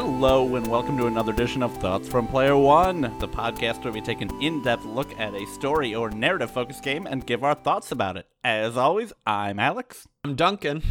Hello, and welcome to another edition of Thoughts from Player One, the podcast where we take an in depth look at a story or narrative focused game and give our thoughts about it. As always, I'm Alex. I'm Duncan.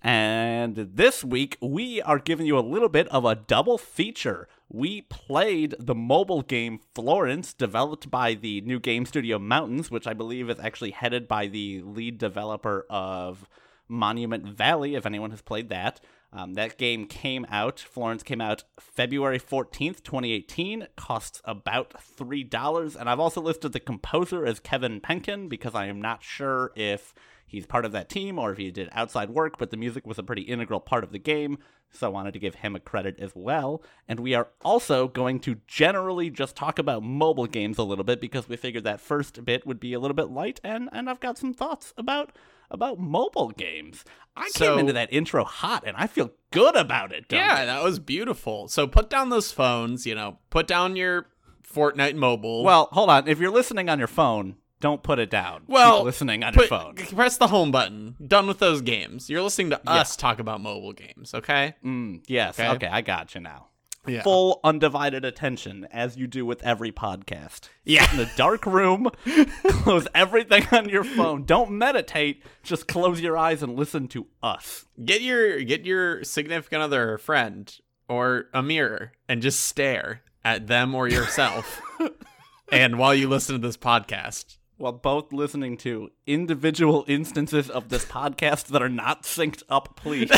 And this week, we are giving you a little bit of a double feature. We played the mobile game Florence, developed by the new game studio Mountains, which I believe is actually headed by the lead developer of Monument Valley, if anyone has played that. Um, that game came out, Florence came out February 14th, 2018. Costs about $3. And I've also listed the composer as Kevin Penkin because I am not sure if he's part of that team or if he did outside work, but the music was a pretty integral part of the game, so I wanted to give him a credit as well. And we are also going to generally just talk about mobile games a little bit because we figured that first bit would be a little bit light, and, and I've got some thoughts about about mobile games. I So- came into that intro hot and I feel good about it. Yeah, that was beautiful. So put down those phones, you know, put down your Fortnite mobile. Well, hold on. If you're listening on your phone, don't put it down. Well, listening on put, your phone. Press the home button. Done with those games. You're listening to us talk about mobile games, okay? Mm, yes. Okay. Okay. I got you now. Yeah. Full undivided attention, as you do with every podcast. Yeah. In a dark room, close everything on your phone. Don't meditate. Just close your eyes and listen to us. Get your get your significant other or friend or a mirror and just stare at them or yourself. and while you listen to this podcast. While both listening to individual instances of this podcast that are not synced up, please.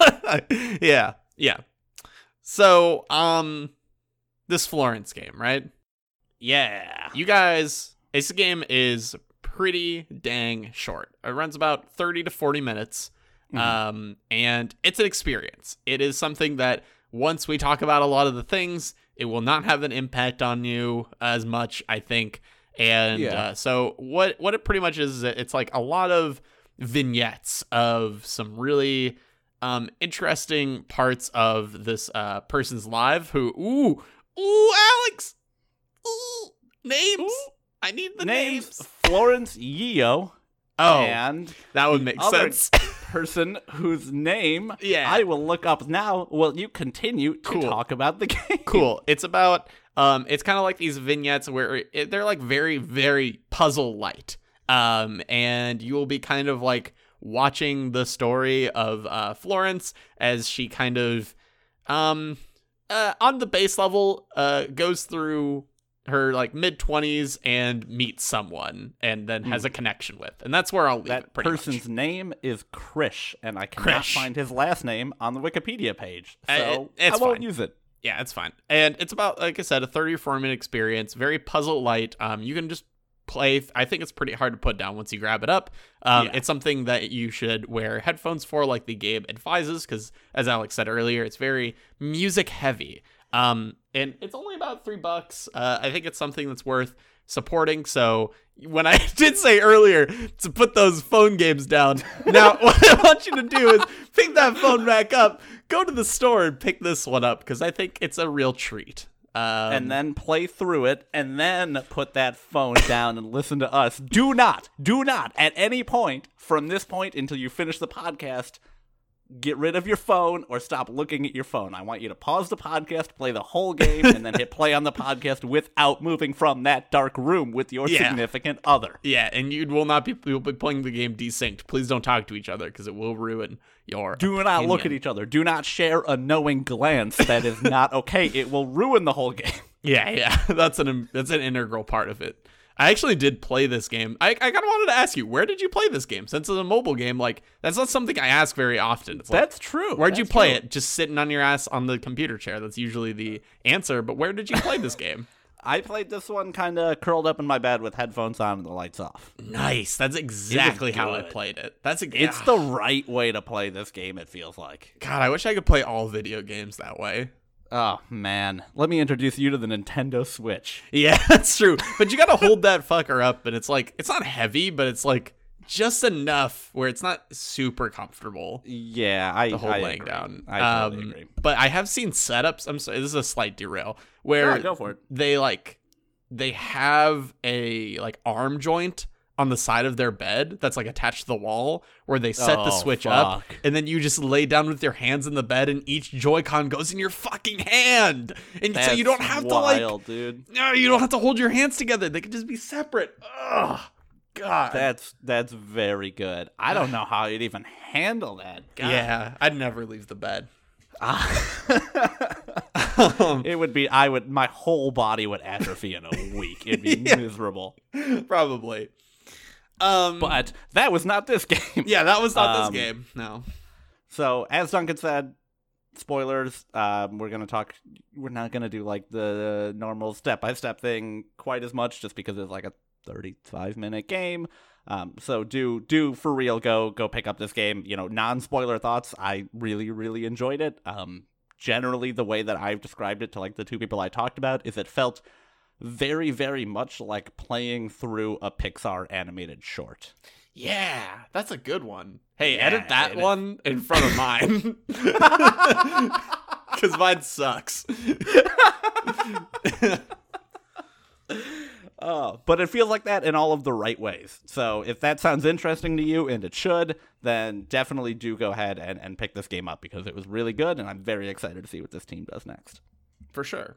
yeah. Yeah. So, um this Florence game, right? yeah. You guys, this game is pretty dang short. It runs about 30 to 40 minutes. Um, and it's an experience. It is something that once we talk about a lot of the things, it will not have an impact on you as much, I think. And Yeah. uh, so what what it pretty much is, is it's like a lot of vignettes of some really um interesting parts of this uh person's life who ooh ooh Alex ooh names Ooh. I need the Names names. Florence Yeo Oh, and that would make sense. person whose name Yeah. I will look up now. Will you continue to Cool. talk about the game? cool. It's about um it's kind of like these vignettes where it, they're like very very puzzle light. Um and you will be kind of like watching the story of uh Florence as she kind of um uh on the base level uh goes through her like mid 20s and meets someone and then has a connection with. And that's where I'll leave Hmm. That it person's much. name is Krish, and I cannot Krish. find his last name on the Wikipedia page, Uh, so it- it's I won't fine. use it. Yeah, it's fine. And it's about, like I said, a 30 or 40 minute experience, very puzzle light. Um, you can just play. I think it's pretty hard to put down once you grab it up. Um, Yeah. It's something that you should wear headphones for, like the game advises, because as Alex said earlier, it's very music heavy. Um, and it's only about three bucks. Uh, I think it's something that's worth supporting. So when I did say earlier to put those phone games down, now what I want you to do is pick that phone back up, go to the store and pick this one up because I think it's a real treat. Um, and then play through it, and then put that phone down and listen to us. Do not, do not, at any point from this point until you finish the podcast, get rid of your phone or stop looking at your phone. I want you to pause the podcast, play the whole game, and then hit play on the podcast without moving from that dark room with your Yeah. significant other. yeah, and you will not be you'll be playing the game desynced. Please don't talk to each other because it will ruin your. Do not look at each other. Do not share a knowing glance. That is not okay. It will ruin the whole game. Yeah, yeah, that's an that's an integral part of it. I actually did play this game. I, I kind of wanted to ask you, where did you play this game? Since it's a mobile game, like that's not something I ask very often. It's like, That's true. where'd you play true. it? Just sitting on your ass on the computer chair. That's usually the answer. But where did you play this game? I played this one kind of curled up in my bed with headphones on and the lights off. Nice. That's exactly how I played it. That's a, It's the ah. right way to play this game, it feels like. God. I wish I could play all video games that way. Oh, man. Let me introduce you to the Nintendo Switch. Yeah, that's true. But you gotta hold that fucker up, and it's like it's not heavy, but it's like just enough where it's not super comfortable. Yeah, I, the whole I laying agree. down. I totally Um, agree. But I have seen setups. I'm sorry, this is a slight derail where Sure, go for it. they like they have a like arm joint on the side of their bed that's like attached to the wall where they set the Oh, switch up and then you just lay down with your hands in the bed and each Joy-Con goes in your fucking hand. And so you don't have to like dude. no, you don't have to hold your hands together. They can just be separate. Ugh. God. That's that's very good. I don't know how you'd even handle that. God. yeah, I'd never leave the bed. Ah. it would be. I would. My whole body would atrophy in a week. It'd be Yeah. miserable. Probably. Um But that was not this game. yeah, that was not Um, this game. No. So as Duncan said, spoilers. Um, we're gonna talk. We're not gonna do like the normal step by step thing quite as much, just because it's like a thirty-five minute game. Um, so do do for real go go pick up this game. You know, non spoiler thoughts. I really really enjoyed it. Um, generally the way that I've described it to like the two people I talked about is it felt very very much like playing through a Pixar animated short. Yeah, that's a good one. Hey, Yeah, edit that it is. one in front of mine. Cuz mine sucks. Uh, but it feels like that in all of the right ways. So if that sounds interesting to you, and it should, then definitely do go ahead and, and pick this game up because it was really good, and I'm very excited to see what this team does next. For sure.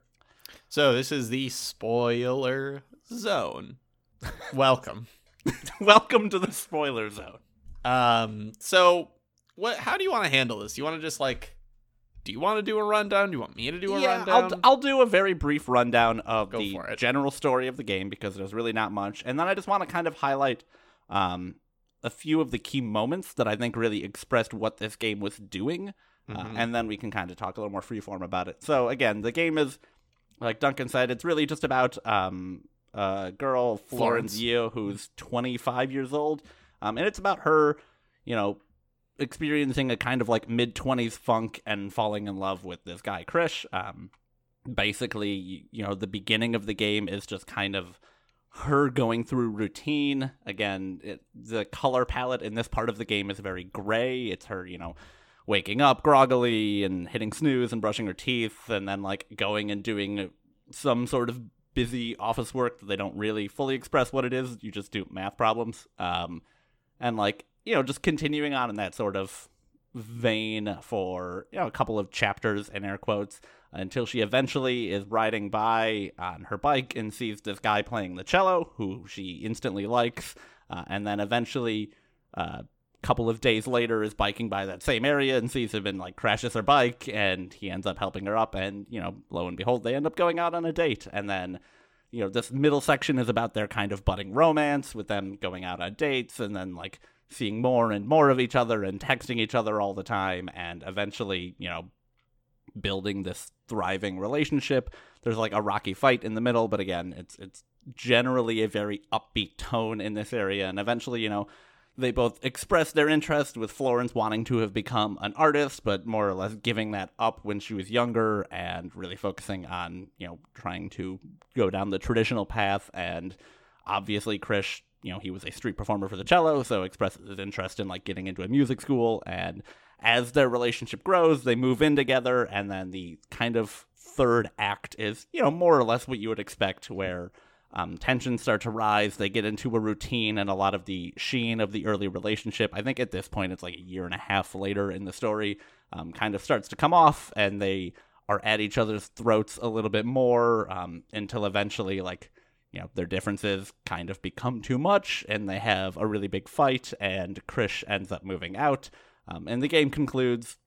So, this is the spoiler zone. Welcome. Welcome to the spoiler zone. Um, so what how do you want to handle this? You want to just like do you want to do a rundown? Do you want me to do a yeah, rundown? I'll, I'll do a very brief rundown of Go the general story of the game because there's really not much, and then I just want to kind of highlight um, a few of the key moments that I think really expressed what this game was doing, uh, Mhm. and then we can kind of talk a little more freeform about it. So again, the game is, like Duncan said, it's really just about um, a girl, Florence Florence. Yeo, who's 25 years old, um, and it's about her, you know, experiencing a kind of like mid 20s funk and falling in love with this guy Krish. Um, basically, you know, the beginning of the game is just kind of her going through routine. Again, it, the color palette in this part of the game is very gray. It's her, you know, waking up groggily and hitting snooze and brushing her teeth and then like going and doing some sort of busy office work that they don't really fully express what it is. You just do math problems. Um, and like, you know, just continuing on in that sort of vein for, you know, a couple of chapters in air quotes until she eventually is riding by on her bike and sees this guy playing the cello who she instantly likes. Uh, and then eventually, uh, couple of days later is biking by that same area and sees him and like crashes her bike and he ends up helping her up and you know lo and behold they end up going out on a date. And then you know this middle section is about their kind of budding romance with them going out on dates and then like seeing more and more of each other and texting each other all the time and eventually you know building this thriving relationship. There's like a rocky fight in the middle but again it's it's generally a very upbeat tone in this area. And eventually you know they both express their interest with Florence wanting to have become an artist, but more or less giving that up when she was younger and really focusing on, you know, trying to go down the traditional path. And obviously, Krish, you know, he was a street performer for the cello, so expresses his interest in like getting into a music school. And as their relationship grows, they move in together. And then the kind of third act is, you know, more or less what you would expect, where um, tensions start to rise. They get into a routine, and a lot of the sheen of the early relationship, I think at this point it's like a year and a half later in the story, um, kind of starts to come off, and they are at each other's throats a little bit more um, until eventually, like, you know, their differences kind of become too much, and they have a really big fight, and Krish ends up moving out. Um, and the game concludes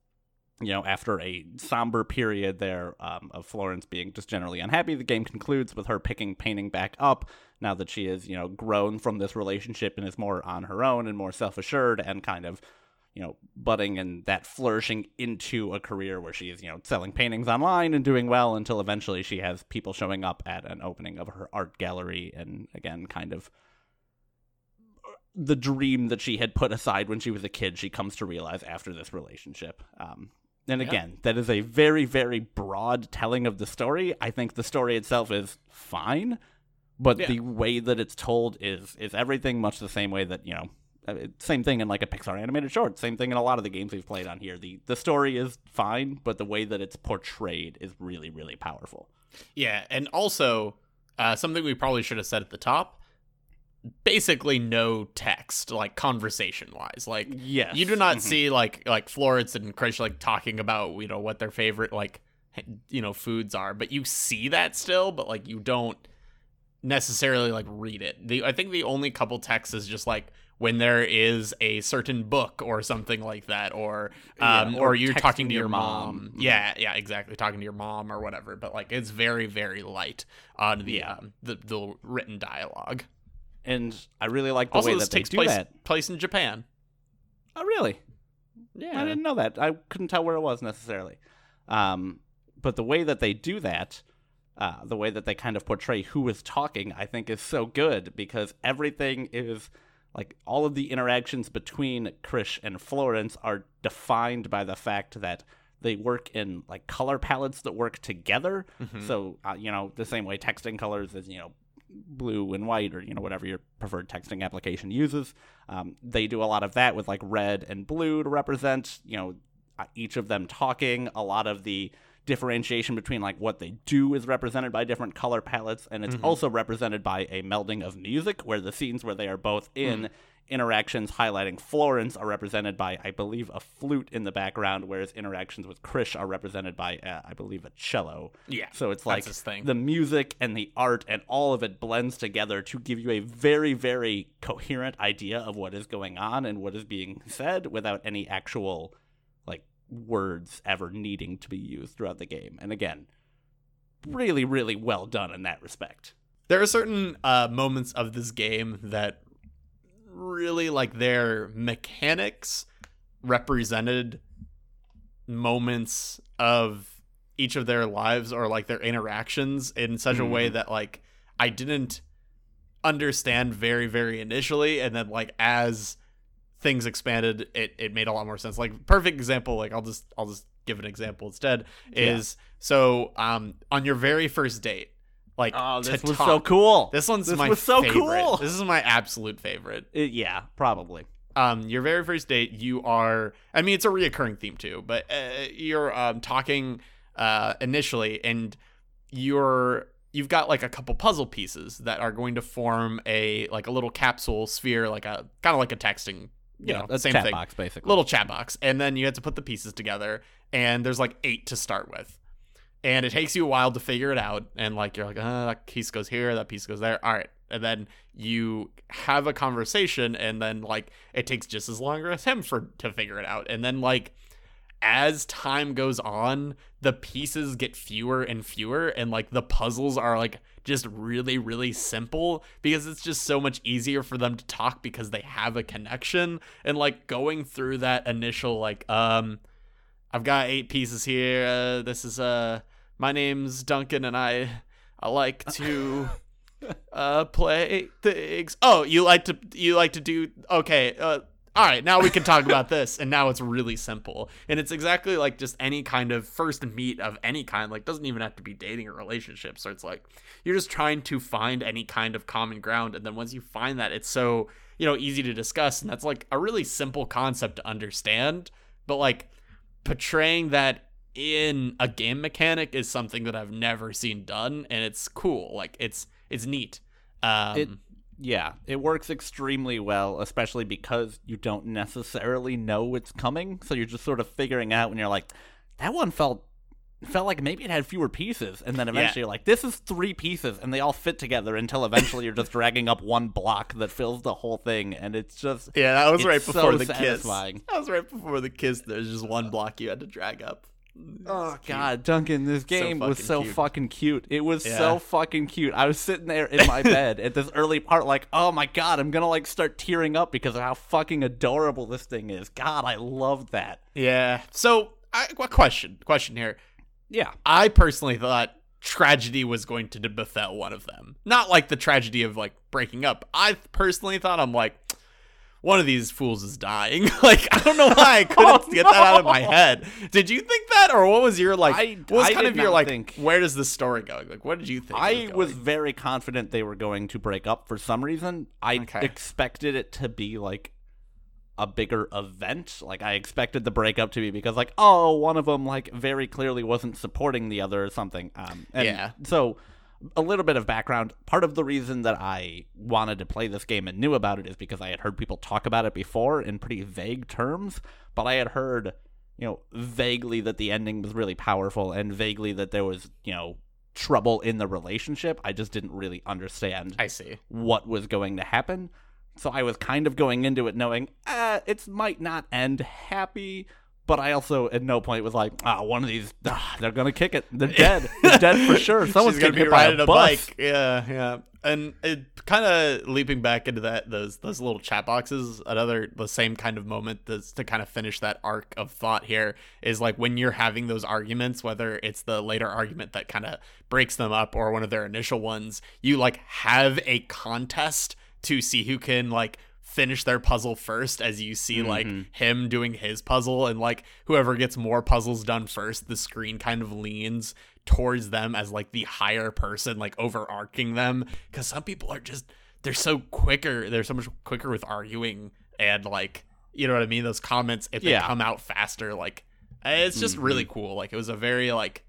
you know, after a somber period there um, of Florence being just generally unhappy, the game concludes with her picking painting back up now that she is, you know, grown from this relationship and is more on her own and more self assured and kind of, you know, budding and that flourishing into a career where she is, you know, selling paintings online and doing well until eventually she has people showing up at an opening of her art gallery and again, kind of the dream that she had put aside when she was a kid, she comes to realize after this relationship. Um, and Yeah. again, that is a very, very broad telling of the story. I think the story itself is fine, but Yeah. the way that it's told is is everything much the same way that you know. uh, Same thing in like a Pixar animated short. Same thing in a lot of the games we've played on here. The the story is fine, but the way that it's portrayed is really really powerful. Yeah, and also uh, something we probably should have said at the top. Basically no text, like conversation wise. Like Yes. you do not Mhm. see like like Florence and Krish like talking about you know what their favorite like you know foods are, but you see that still, but like you don't necessarily like read it. The I think the only couple texts is just like when there is a certain book or something like that, or Yeah, um, or or, you're talking to your, your mom. mom. Mhm. Yeah, yeah, exactly, talking to your mom or whatever. But like it's very very light on the Yeah. um, the the written dialogue. And I really like the Also, way that they takes do place that. place in Japan. Oh, really? Yeah, I didn't know that. I couldn't tell where it was necessarily. Um, but the way that they do that, uh, the way that they kind of portray who is talking, I think is so good because everything is like all of the interactions between Krish and Florence are defined by the fact that they work in like color palettes that work together. Mhm. So, uh, you know, the same way texting colors is, you know, blue and white or, you know, whatever your preferred texting application uses. Um, they do a lot of that with like red and blue to represent, you know, uh, each of them talking. A lot of the differentiation between like what they do is represented by different color palettes, and it's Mhm. also represented by a melding of music, where the scenes where they are both in interactions highlighting Florence are represented by, I believe, a flute in the background, whereas interactions with Krish are represented by, uh, I believe, a cello. yeah. So it's like his thing. the music and the art and all of it blends together to give you a very, very coherent idea of what is going on and what is being said without any actual like words ever needing to be used throughout the game. And again, really, really well done in that respect. there are certain uh, moments of this game that really like their mechanics represented moments of each of their lives or like their interactions in such a way Mhm. that like I didn't understand very very initially and then like as things expanded it it made a lot more sense like perfect example like I'll just I'll just give an example instead Yeah. is so um on your very first date like Oh, this was talk- so cool. this one's This my was so favorite. cool. This is my absolute favorite. It- yeah, probably. Um, your very first date, you are. I mean, it's a reoccurring theme too, but uh, you're um talking uh initially, and you're you've got like a couple puzzle pieces that are going to form a like a little capsule sphere, like a kind of like a texting, you know, a same chat thing box basically. little chat box and then you have to put the pieces together and there's like eight to start with and it takes you a while to figure it out and like you're like uh, that piece goes here that piece goes there. All right and then you have a conversation and then like it takes just as long as him for to figure it out. And then like as time goes on the pieces get fewer and fewer and like the puzzles are like just really really simple because it's just so much easier for them to talk because they have a connection. And like going through that initial like um I've got eight pieces here. Uh, this is uh my name's Duncan and I I like to uh play things. Oh you like to you like to do okay uh all right now we can talk about this. And now it's really simple. And it's exactly like just any kind of first meet of any kind. Like doesn't even have to be dating or relationships. So it's like you're just trying to find any kind of common ground. And then once you find that it's so you know easy to discuss. And that's like a really simple concept to understand. But like portraying that in a game mechanic is something that I've never seen done and it's cool like it's it's neat um It- Yeah, it works extremely well, especially because you don't necessarily know it's coming. So you're just sort of figuring out when you're like, that one felt felt like maybe it had fewer pieces, and then eventually you're like, this is three pieces, and they all fit together until eventually you're just dragging up one block that fills the whole thing, and it's just Yeah, that was right before so the satisfying. kiss. That was right before the kiss. There's just one block you had to drag up. Oh It's cute. god, Duncan, this game was so cute. fucking cute. It was Yeah. so fucking cute. I was sitting there in my bed at this early part, like, oh my god, I'm gonna like start tearing up because of how fucking adorable this thing is. God, I love that. Yeah. So, I, question, question here. Yeah. I personally thought tragedy was going to befell one of them. Not like the tragedy of like breaking up. I personally thought I'm like one of these fools is dying. like I don't know why I couldn't Oh, get that out of my head. Did you think that, or what was your like? I- what was I kind of your like? think- Where does this story go? Like, what did you think? I was, was very confident they were going to break up for some reason. I Okay. expected it to be like a bigger event. Like I expected the breakup to be because like oh one of them like very clearly wasn't supporting the other or something. Um, and Yeah. So a little bit of background. Part of the reason that I wanted to play this game and knew about it is because I had heard people talk about it before in pretty vague terms, but I had heard, you know, vaguely that the ending was really powerful and vaguely that there was, you know, trouble in the relationship. I just didn't really understand I see. what was going to happen. So I was kind of going into it knowing, uh, it might not end happy, but I also at no point was like, ah, one of these, ah, they're gonna kick it. They're dead. They're dead for sure. Someone's She's gonna be hit by riding a a, bike. Yeah, yeah. And it kind of leaping back into that those those little chat boxes. Another the same kind of moment that's to kind of finish that arc of thought here is like when you're having those arguments, whether it's the later argument that kind of breaks them up or one of their initial ones, you like have a contest to see who can like finish their puzzle first as you see like mm-hmm. him doing his puzzle and like whoever gets more puzzles done first the screen kind of leans towards them as like the higher person like overarching them. Because some people are just they're so quicker they're so much quicker with arguing and like you know what i mean? Those comments if they come out faster like eh, it's just really mm-hmm. cool. Like it was a very like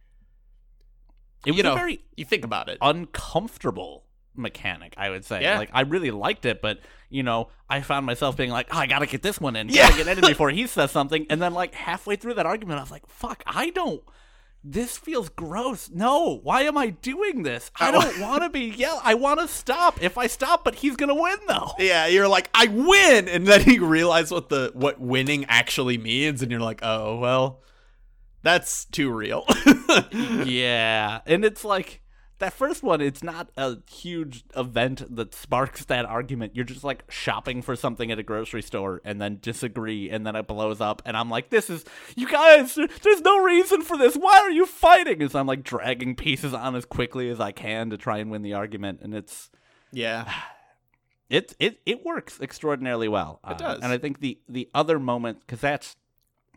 It was you know a very you think about it. uncomfortable mechanic, I would say. Yeah. Like I really liked it, but you know, I found myself being like, oh, I gotta get this one in, Yeah. gotta get it in before he says something, and then like halfway through that argument, I was like, fuck, I don't. This feels gross. No, why am I doing this? I oh. don't want to be yell. I want to stop. If I stop, but he's gonna win though. Yeah, you're like, I win, and then he realize what the what winning actually means, and you're like, oh well, that's too real. yeah, and it's like that first one. It's not a huge event that sparks that argument. You're just like shopping for something at a grocery store and then disagree, and then it blows up. And I'm like, this is you guys. There's no reason for this. Why are you fighting? As I'm like dragging pieces on as quickly as I can to try and win the argument, and it's yeah, it it it works extraordinarily well. It uh, does. and I think the the other moment because that's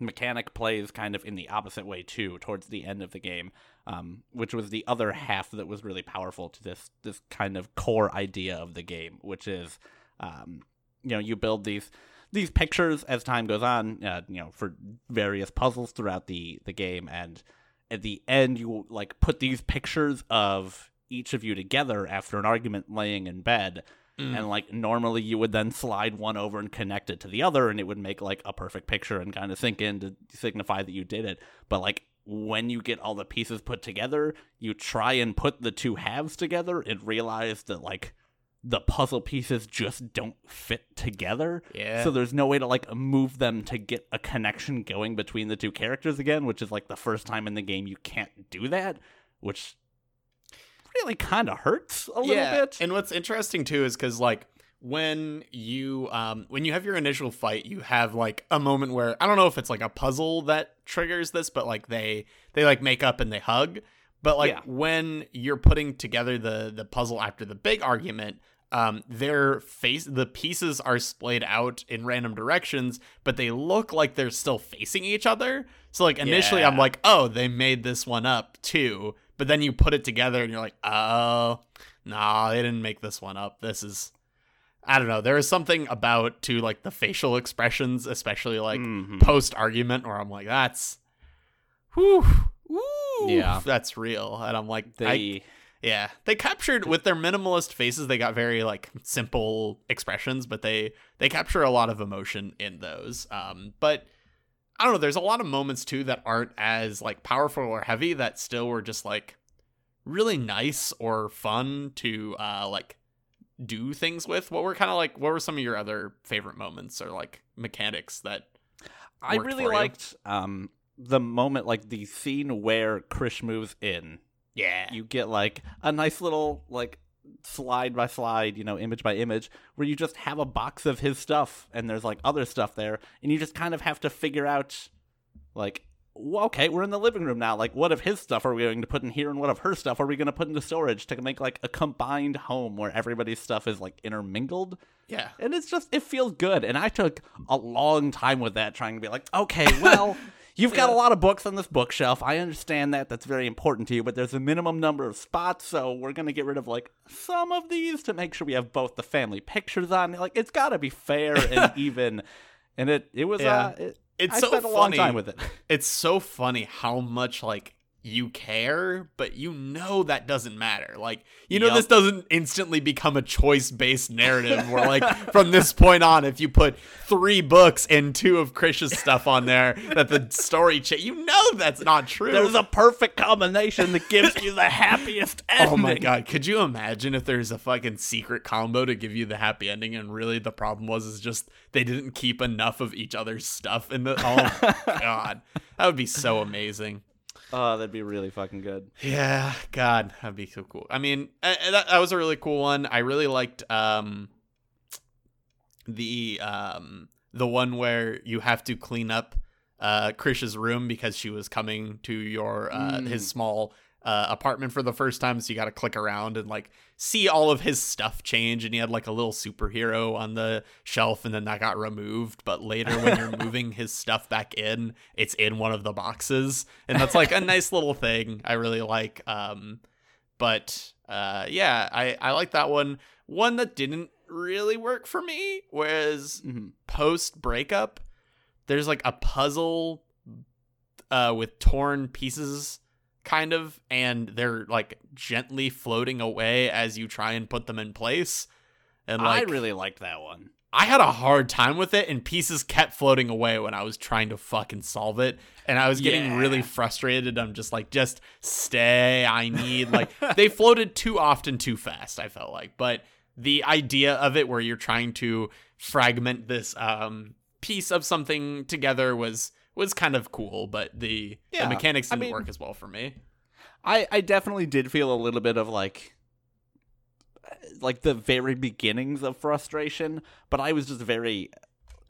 mechanic plays kind of in the opposite way too towards the end of the game, um, which was the other half that was really powerful to this this kind of core idea of the game, which is, um, you know, you build these these pictures as time goes on, uh, you know, for various puzzles throughout the the game, and at the end you like put these pictures of each of you together after an argument laying in bed Mm. and like normally you would then slide one over and connect it to the other and it would make like a perfect picture and kind of sink in to signify that you did it. But like when you get all the pieces put together you try and put the two halves together and realize that like the puzzle pieces just don't fit together. Yeah. so there's no way to like move them to get a connection going between the two characters again which is like the first time in the game you can't do that which really kind of hurts a little bit And what's interesting too is because like when you um when you have your initial fight, you have like a moment where I don't know if it's like a puzzle that triggers this, but like they they like make up and they hug. But like Yeah. when you're putting together the the puzzle after the big argument, um, their face the pieces are splayed out in random directions, but they look like they're still facing each other. So like initially, I'm like, oh, they made this one up too. But then you put it together and you're like, oh, nah, they didn't make this one up. This is, I don't know. There is something about to like the facial expressions, especially like Mhm. post argument, where I'm like, that's, whew, woo, Yeah. that's real. And I'm like, I- they yeah, they captured with their minimalist faces. They got very like simple expressions, but they they capture a lot of emotion in those. Um, but I don't know. There's a lot of moments too that aren't as like powerful or heavy that still were just like really nice or fun to uh like do things with. What were kind of like? What were some of your other favorite moments or like mechanics that? I really liked um the moment like the scene where Krish moves in. Yeah, You get like a nice little like slide by slide, you know, image by image, where you just have a box of his stuff and there's like other stuff there, and you just kind of have to figure out like well, okay, we're in the living room now. Like, what of his stuff are we going to put in here, and what of her stuff are we going to put into storage to make like a combined home where everybody's stuff is like intermingled? yeah. and it's just it feels good and i took a long time with that trying to be like okay well you've got a lot of books on this bookshelf. I understand that. That's very important to you but there's a minimum number of spots so we're going to get rid of like some of these to make sure we have both the family pictures on. Like it's got to be fair and even and it it was Yeah. uh it, It's I so spent a long time with it. It's so funny how much like you care, but you know that doesn't matter. Like, you know, Yup. this doesn't instantly become a choice based narrative where, like, from this point on, if you put three books and two of Krish's stuff on there, that the story, cha- you know, that's not true. There's a perfect combination that gives you the happiest ending. Oh my god, could you imagine if there's a fucking secret combo to give you the happy ending and really the problem was is just they didn't keep enough of each other's stuff in the Oh god. That would be so amazing. Oh, that'd be really fucking good. Yeah, god, that'd be so cool. I mean, uh, that, that was a really cool one. I really liked um the um the one where you have to clean up uh Krish's room because she was coming to your uh Mm. his small uh, apartment for the first time so you got to click around and like see all of his stuff change and he had like a little superhero on the shelf and then that got removed but later when you're moving his stuff back in it's in one of the boxes and that's like a nice little thing. I really like um but uh yeah i i like that one. One that didn't really work for me was Mhm. post breakup. There's like a puzzle uh with torn pieces kind of and they're like gently floating away as you try and put them in place and like I really liked that one. I had a hard time with it, and pieces kept floating away when I was trying to fucking solve it. And I was getting Yeah. really frustrated. I'm just like, just stay. I need, like, they floated too often too fast, I felt like. But the idea of it, where you're trying to fragment this um, piece of something together, was was kind of cool. But the, Yeah, the mechanics didn't mean- work as well for me. I I definitely did feel a little bit of like like the very beginnings of frustration, but I was just very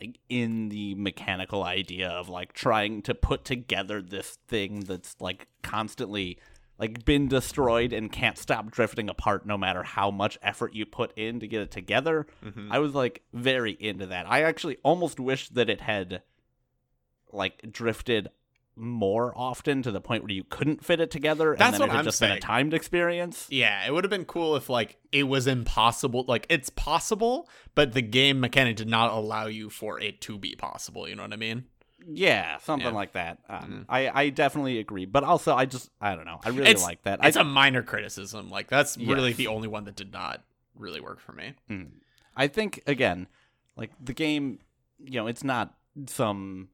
like in the mechanical idea of like trying to put together this thing that's like constantly like been destroyed and can't stop drifting apart no matter how much effort you put in to get it together. Mm-hmm. I was like very into that. I actually almost wish that it had like drifted more often to the point where you couldn't fit it together That's and then what it had I'm just been a timed experience. Yeah, it would have been cool if like it was impossible. Like it's possible, but the game mechanic did not allow you for it to be possible. You know what I mean? Yeah, something Yeah. like that. Um, Mhm. I I definitely agree, but also I just I don't know. I really It's- like that. It's I a minor criticism. Like that's really the only one that did not really work for me. Mm. I think again, like the game, you know, it's not some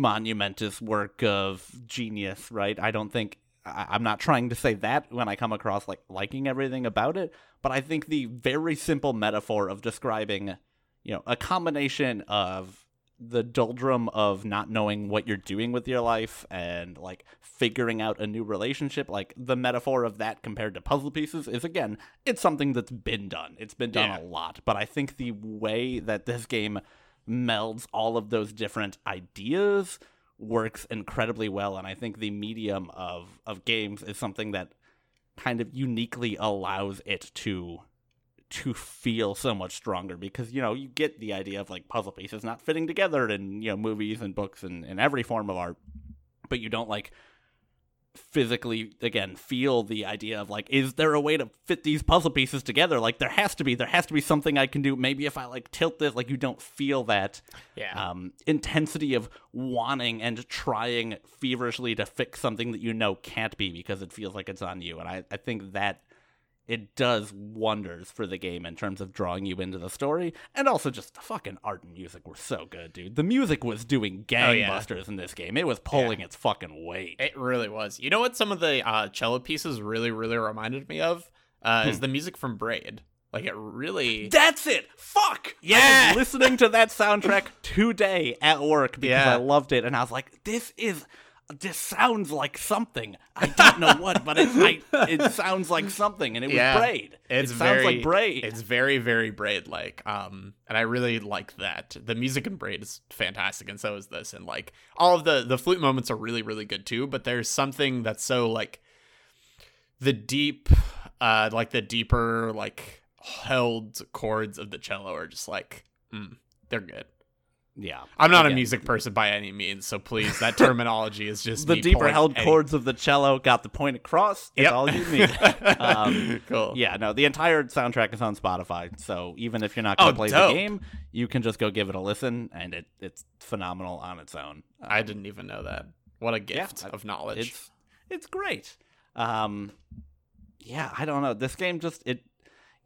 monumentous work of genius, right? I don't think I, I'm not trying to say that when I come across like liking everything about it, but I think the very simple metaphor of describing, you know, a combination of the doldrum of not knowing what you're doing with your life and like figuring out a new relationship like the metaphor of that compared to puzzle pieces is again it's something that's been done it's been done Yeah. a lot but i think the way that this game melds all of those different ideas works incredibly well and i think the medium of of games is something that kind of uniquely allows it to to feel so much stronger because you know you get the idea of like puzzle pieces not fitting together in you know movies and books and, and every form of art but you don't like physically again feel the idea of like is there a way to fit these puzzle pieces together like there has to be there has to be something i can do maybe if i like tilt this like you don't feel that Yeah. um, intensity of wanting and trying feverishly to fix something that you know can't be because it feels like it's on you. And I, I think that it does wonders for the game in terms of drawing you into the story. And also just the fucking art and music were so good, dude. The music was doing Oh, yeah. gangbusters in this game. It was pulling its fucking weight. It really was. You know what some of the uh, cello pieces really, really reminded me of? Uh, Is the music from Braid. Like it really. That's it. Fuck. I Yeah. was listening to that soundtrack today at work because Yeah. I loved it, and I was like, "This is, this sounds like something. I don't know what, but it, I, it sounds like something." And it was Yeah. Braid. It's it very, sounds like Braid. It's very, very braid like. Um, and I really like that. The music in braid is fantastic, and so is this. And like all of the the flute moments are really, really good too. But there's something that's so like the deep, uh, like the deeper like held chords of the cello are just like, mm, they're good. Yeah. I'm not a music person by any means, so please, that terminology is just The deeper held any- chords of the cello got the point across. It's Yep. all you need. um, cool. Yeah, no, the entire soundtrack is on Spotify. So even if you're not going to Oh, play dope. the game, you can just go give it a listen, and it, it's phenomenal on its own. I didn't even know that. What a gift I- of knowledge. It's it's great. Um, yeah, I don't know. This game just it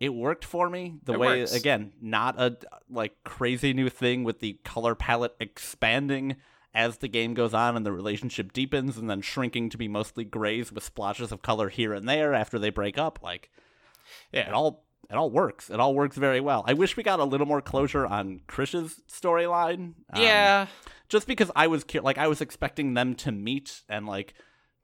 it worked for me the It way works. again not a like crazy new thing with the color palette expanding as the game goes on and the relationship deepens and then shrinking to be mostly grays with splashes of color here and there after they break up like Yeah. it all it all works it all works very well i wish we got a little more closure on krish's storyline Um, yeah. just because I was like I was expecting them to meet and like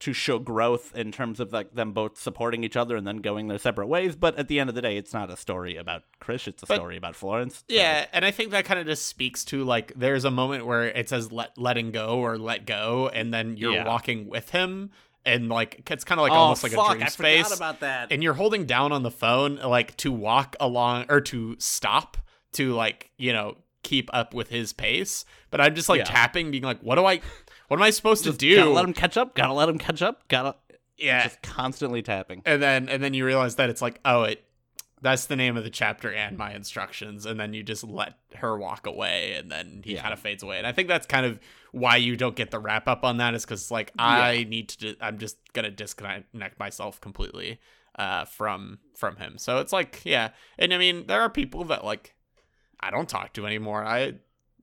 to show growth in terms of like them both supporting each other and then going their separate ways. But at the end of the day, it's not a story about Krish; it's a But- story about Florence. so- Yeah, and I think that kind of just speaks to like there's a moment where it says let letting go or let go, and then you're Yeah. walking with him, and like it's kind of like oh, almost like fuck, a dream I space. about that. and you're holding down on the phone like to walk along or to stop to like you know keep up with his pace but i'm just like Yeah. tapping being like what do i what am i supposed Just to do gotta let him catch up. Gotta let him catch up. Gotta yeah just constantly tapping. and then and then you realize that it's like oh it that's the name of the chapter and my instructions and then you just let her walk away and then he Yeah. kind of fades away and i think that's kind of why you don't get the wrap up on that is because like i need to i'm just gonna disconnect myself completely uh from from him so it's like yeah and i mean there are people that like i don't talk to anymore i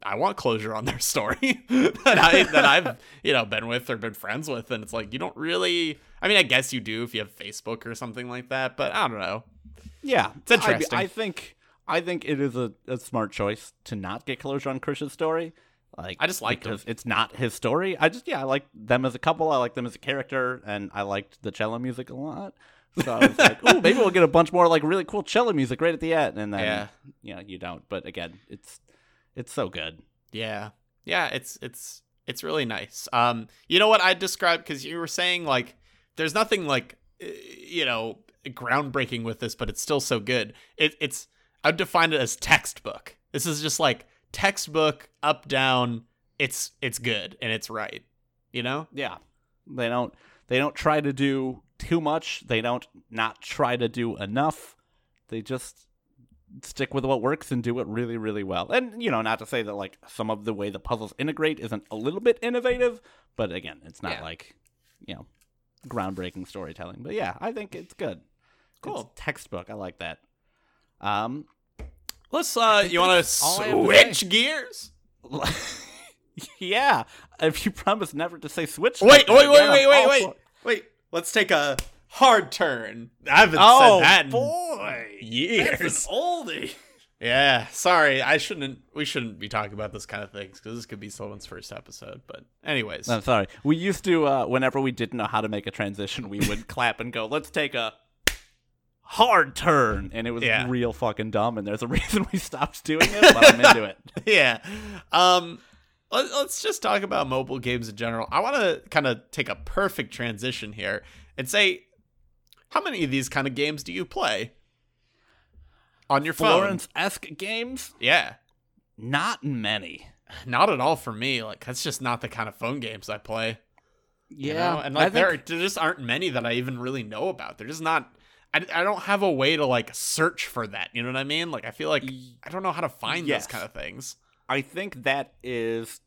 I want closure on their story that I that I've you know been with or been friends with, and it's like you don't really. I mean, I guess you do if you have Facebook or something like that, but I don't know. Yeah, It's interesting. I, I think I think it is a, a smart choice to not get closure on Krish's story. Like I just like because it's not his story. I just yeah, I like them as a couple. I like them as a character, and I liked the cello music a lot. So I was like, oh, maybe we'll get a bunch more like really cool cello music right at the end, and then Yeah. you know you don't. But again, it's it's so good. Yeah, yeah, it's it's it's really nice. Um, you know what I described because you were saying like there's nothing like uh, you know groundbreaking with this, but it's still so good. It, it's I'd define it as textbook. This is just like textbook up down. It's it's good and it's right. You know? Yeah, they don't they don't try to do too much. They don't not try to do enough. They just stick with what works and do it really really well. And you know, not to say that like some of the way the puzzles integrate isn't a little bit innovative, but again, it's not Yeah. like you know groundbreaking storytelling. But yeah, I think it's good. Cool. It's textbook. I like that. Um, Let's uh, you want to that's all I have to say. switch gears? yeah. If you promise never to say switch. Wait, wait, wait, wait, wait, wait, wait. Let's take a hard turn. I haven't Oh said that in boy, years. That's an oldie. Yeah, sorry. I shouldn't. We shouldn't be talking about this kind of things because this could be someone's first episode. But anyways, I'm sorry. We used to, uh, whenever we didn't know how to make a transition, we would clap and go, "Let's take a hard turn," and it was Yeah. real fucking dumb. And there's a reason we stopped doing it, but I'm into it. yeah. Um, let, let's just talk about mobile games in general. I want to kind of take a perfect transition here and say, how many of these kind of games do you play on your phone? Florence-esque games, Yeah. not many. Not at all for me. Like that's just not the kind of phone games I play. you know? and like there, think- there just aren't many that I even really know about. They're just not. I, I don't have a way to like search for that. You know what I mean? Like I feel like I don't know how to find Yes. those kind of things. I think that is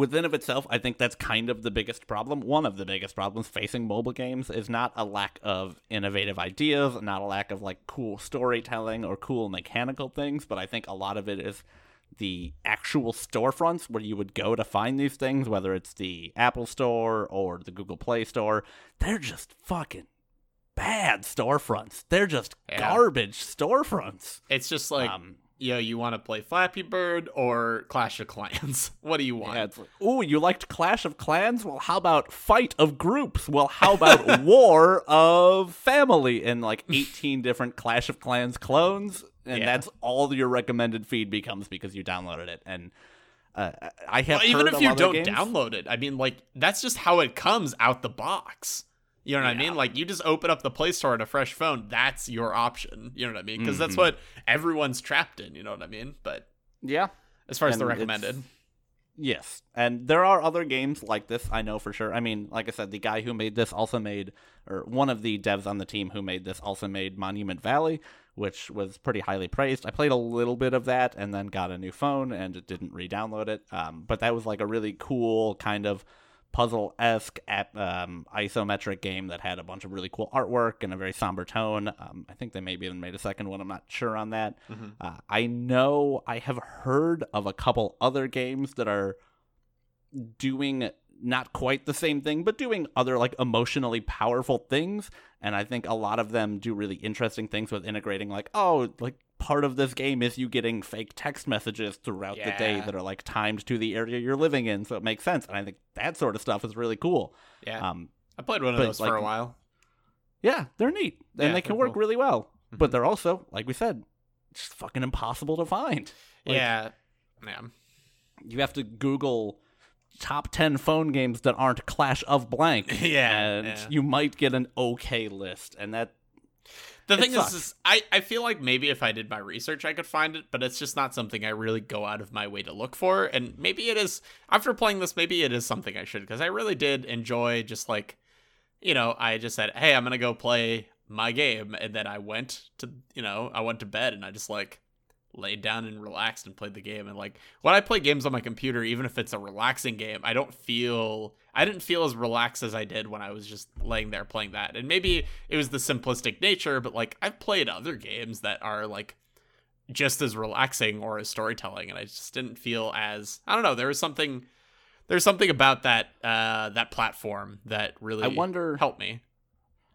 within of itself. I think that's kind of the biggest problem. One of the biggest problems facing mobile games is not a lack of innovative ideas, not a lack of like cool storytelling or cool mechanical things, but I think a lot of it is the actual storefronts where you would go to find these things, whether it's the Apple Store or the Google Play Store. They're just fucking bad storefronts. They're just Yeah. garbage storefronts. It's just like um, yo, you want to play Flappy Bird or Clash of Clans? what do you want? Yeah, like, ooh, you liked Clash of Clans? Well, how about Fight of Groups? Well, how about War of Family? And like 18 different Clash of Clans clones. And Yeah. that's all your recommended feed becomes because you downloaded it. And uh, I have Well, even if you don't games- download it, I mean, like that's just how it comes out the box. You know what I mean? Like you just open up the Play Store on a fresh phone. That's your option. You know what I mean? Because that's Mhm. what everyone's trapped in. You know what I mean? But Yeah. as far as the And recommended, Yes, and there are other games like this. I know for sure. I mean, like I said, the guy who made this also made, or one of the devs on the team who made this also made Monument Valley, which was pretty highly praised. I played a little bit of that and then got a new phone and it didn't re-download it. Um, but that was like a really cool kind of puzzle esque um, isometric game that had a bunch of really cool artwork and a very somber tone. Um, I think they maybe even made a second one. I'm not sure on that. Mm-hmm. Uh, I know I have heard of a couple other games that are doing not quite the same thing, but doing other like emotionally powerful things. And I think a lot of them do really interesting things with integrating, like, oh, like part of this game is you getting fake text messages throughout the day that are like timed to the area you're living in, so it makes sense. And I think that sort of stuff is really cool. Yeah, Um, I played one of those like, for a while. yeah, they're neat and Yeah, they can work cool. really well, but Mhm. they're also, like we said, just fucking impossible to find. Like, yeah, yeah. you have to Google top 10 phone games that aren't Clash of Blank. Yeah, And yeah. you might get an okay list. And that, The thing is, is, I, I feel like maybe if I did my research, I could find it, but it's just not something I really go out of my way to look for. And maybe it is, after playing this, maybe it is something I should, because I really did enjoy just like, you know, I just said, hey, I'm going to go play my game. And then I went to, you know, I went to bed and I just like laid down and relaxed and played the game. And like when I play games on my computer, even if it's a relaxing game, I don't feel I didn't feel as relaxed as I did when I was just laying there playing that. And maybe it was the simplistic nature, but like I've played other games that are like just as relaxing or as storytelling, and I just didn't feel as I don't know. There was something there's something about that uh that platform that really I wonder, helped me.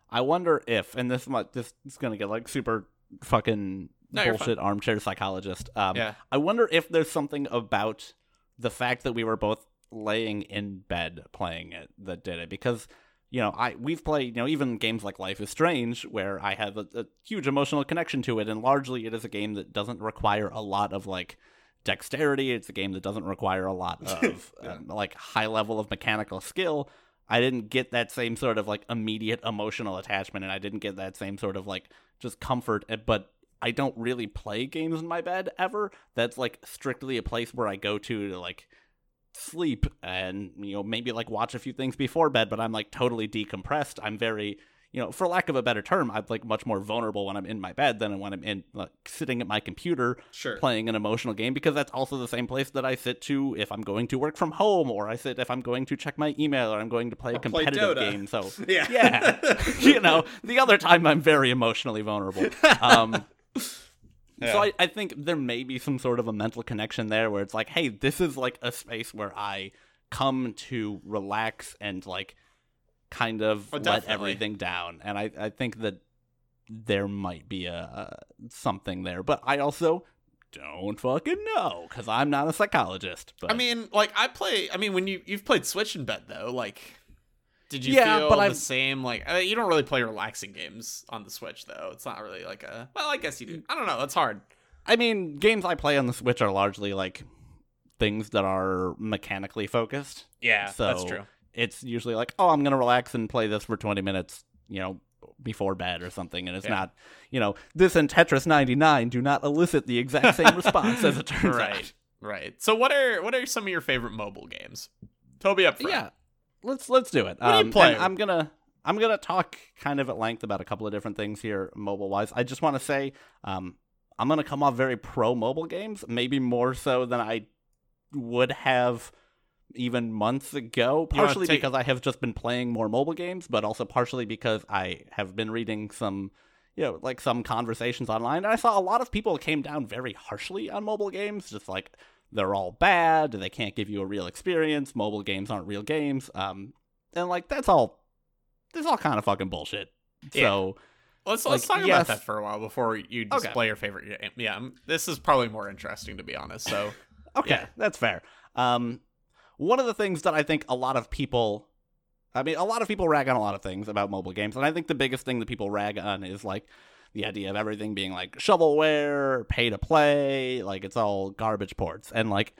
I wonder if, and this might, this is going to get like super fucking No, bullshit armchair psychologist. Um, Yeah. I wonder if there's something about the fact that we were both laying in bed playing it that did it because you know I we've played you know even games like Life is Strange where I have a, a huge emotional connection to it and largely it is a game that doesn't require a lot of like dexterity it's a game that doesn't require a lot of Yeah. um, like high level of mechanical skill I didn't get that same sort of like immediate emotional attachment and I didn't get that same sort of like just comfort eh, but I don't really play games in my bed ever. That's like strictly a place where I go to to like sleep and you know maybe like watch a few things before bed, but I'm like totally decompressed. I'm very you know, for lack of a better term, I'm like much more vulnerable when I'm in my bed than when I'm in like sitting at my computer Sure. playing an emotional game because that's also the same place that I sit to if I'm going to work from home or I sit if I'm going to check my email or I'm going to play a Or play competitive Dota. game. So Yeah. yeah, you know, the other time I'm very emotionally vulnerable. Um, Yeah. So I, I think there may be some sort of a mental connection there where it's like, hey, this is like a space where I come to relax and like kind of Oh, let everything down. And I, I think that there might be a, a something there, but I also don't fucking know because I'm not a psychologist. But I mean, like I play. I mean, when you you've played Switch in bed though, like, did you Yeah, feel but the I've- same? Like, uh, you don't really play relaxing games on the Switch though. It's not really like a. Well, I guess you do. I don't know. it's hard. I mean, games I play on the Switch are largely like things that are mechanically focused. Yeah, So- that's true. it's usually like, oh, I'm gonna relax and play this for 20 minutes, you know, before bed or something, and it's Yeah. not, you know, this and Tetris 99 do not elicit the exact same response as it turns Right, out. right. So, what are what are some of your favorite mobile games? Toby up front. Yeah, let's let's do it. What do you Um, I'm gonna I'm gonna talk kind of at length about a couple of different things here, mobile wise. I just want to say, um, I'm gonna come off very pro mobile games, maybe more so than I would have even months ago. Partially take- because I have just been playing more mobile games, but also partially because I have been reading some. You know, like some conversations online, and I saw a lot of people came down very harshly on mobile games, just like they're all bad, they can't give you a real experience, mobile games aren't real games. Um and like that's all that's all kind of fucking bullshit. So Let's let's Like, talk yes. about that for a while before you display your favorite game. Yeah, um, this is probably more interesting to be honest. So, okay, Yeah. that's fair. Um one of the things that I think a lot of people I mean, a lot of people rag on a lot of things about mobile games, and I think the biggest thing that people rag on is like the idea of everything being like shovelware, pay to play, like it's all garbage ports. And like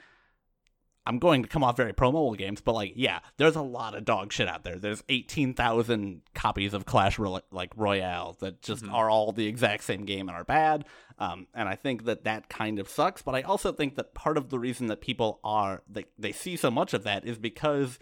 I'm going to come off very pro mobile games, but like yeah, there's a lot of dog shit out there. There's 18,000 copies of Clash Roy- like Royale that just Mhm. are all the exact same game and are bad. Um, and I think that that kind of sucks, but I also think that part of the reason that people are they, they see so much of that is because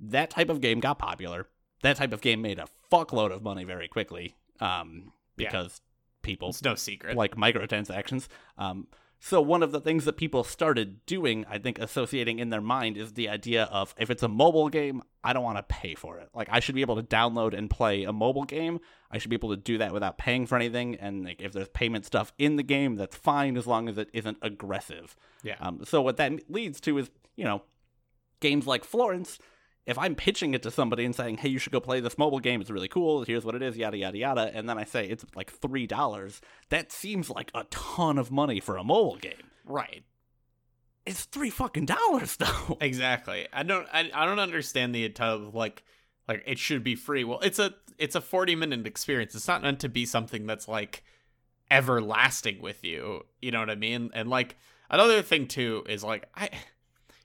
that type of game got popular. That type of game made a fuckload of money very quickly um, Yeah. because people it's no secret. like microtransactions. Um, So one of the things that people started doing, I think, associating in their mind is the idea of if it's a mobile game, I don't want to pay for it. Like I should be able to download and play a mobile game. I should be able to do that without paying for anything. And like, if there's payment stuff in the game, that's fine as long as it isn't aggressive. Yeah. Um, so what that leads to is, you know, games like Florence if I'm pitching it to somebody and saying, "Hey, you should go play this mobile game. It's really cool. Here's what it is, yada yada yada," and then I say it's like three dollars, that seems like a ton of money for a mobile game. Right. It's three fucking dollars though. Exactly. I don't. I, I don't understand the of like like it should be free. Well, it's a it's a forty minute experience. It's not meant to be something that's like everlasting with you. You know what I mean? And like another thing too is like I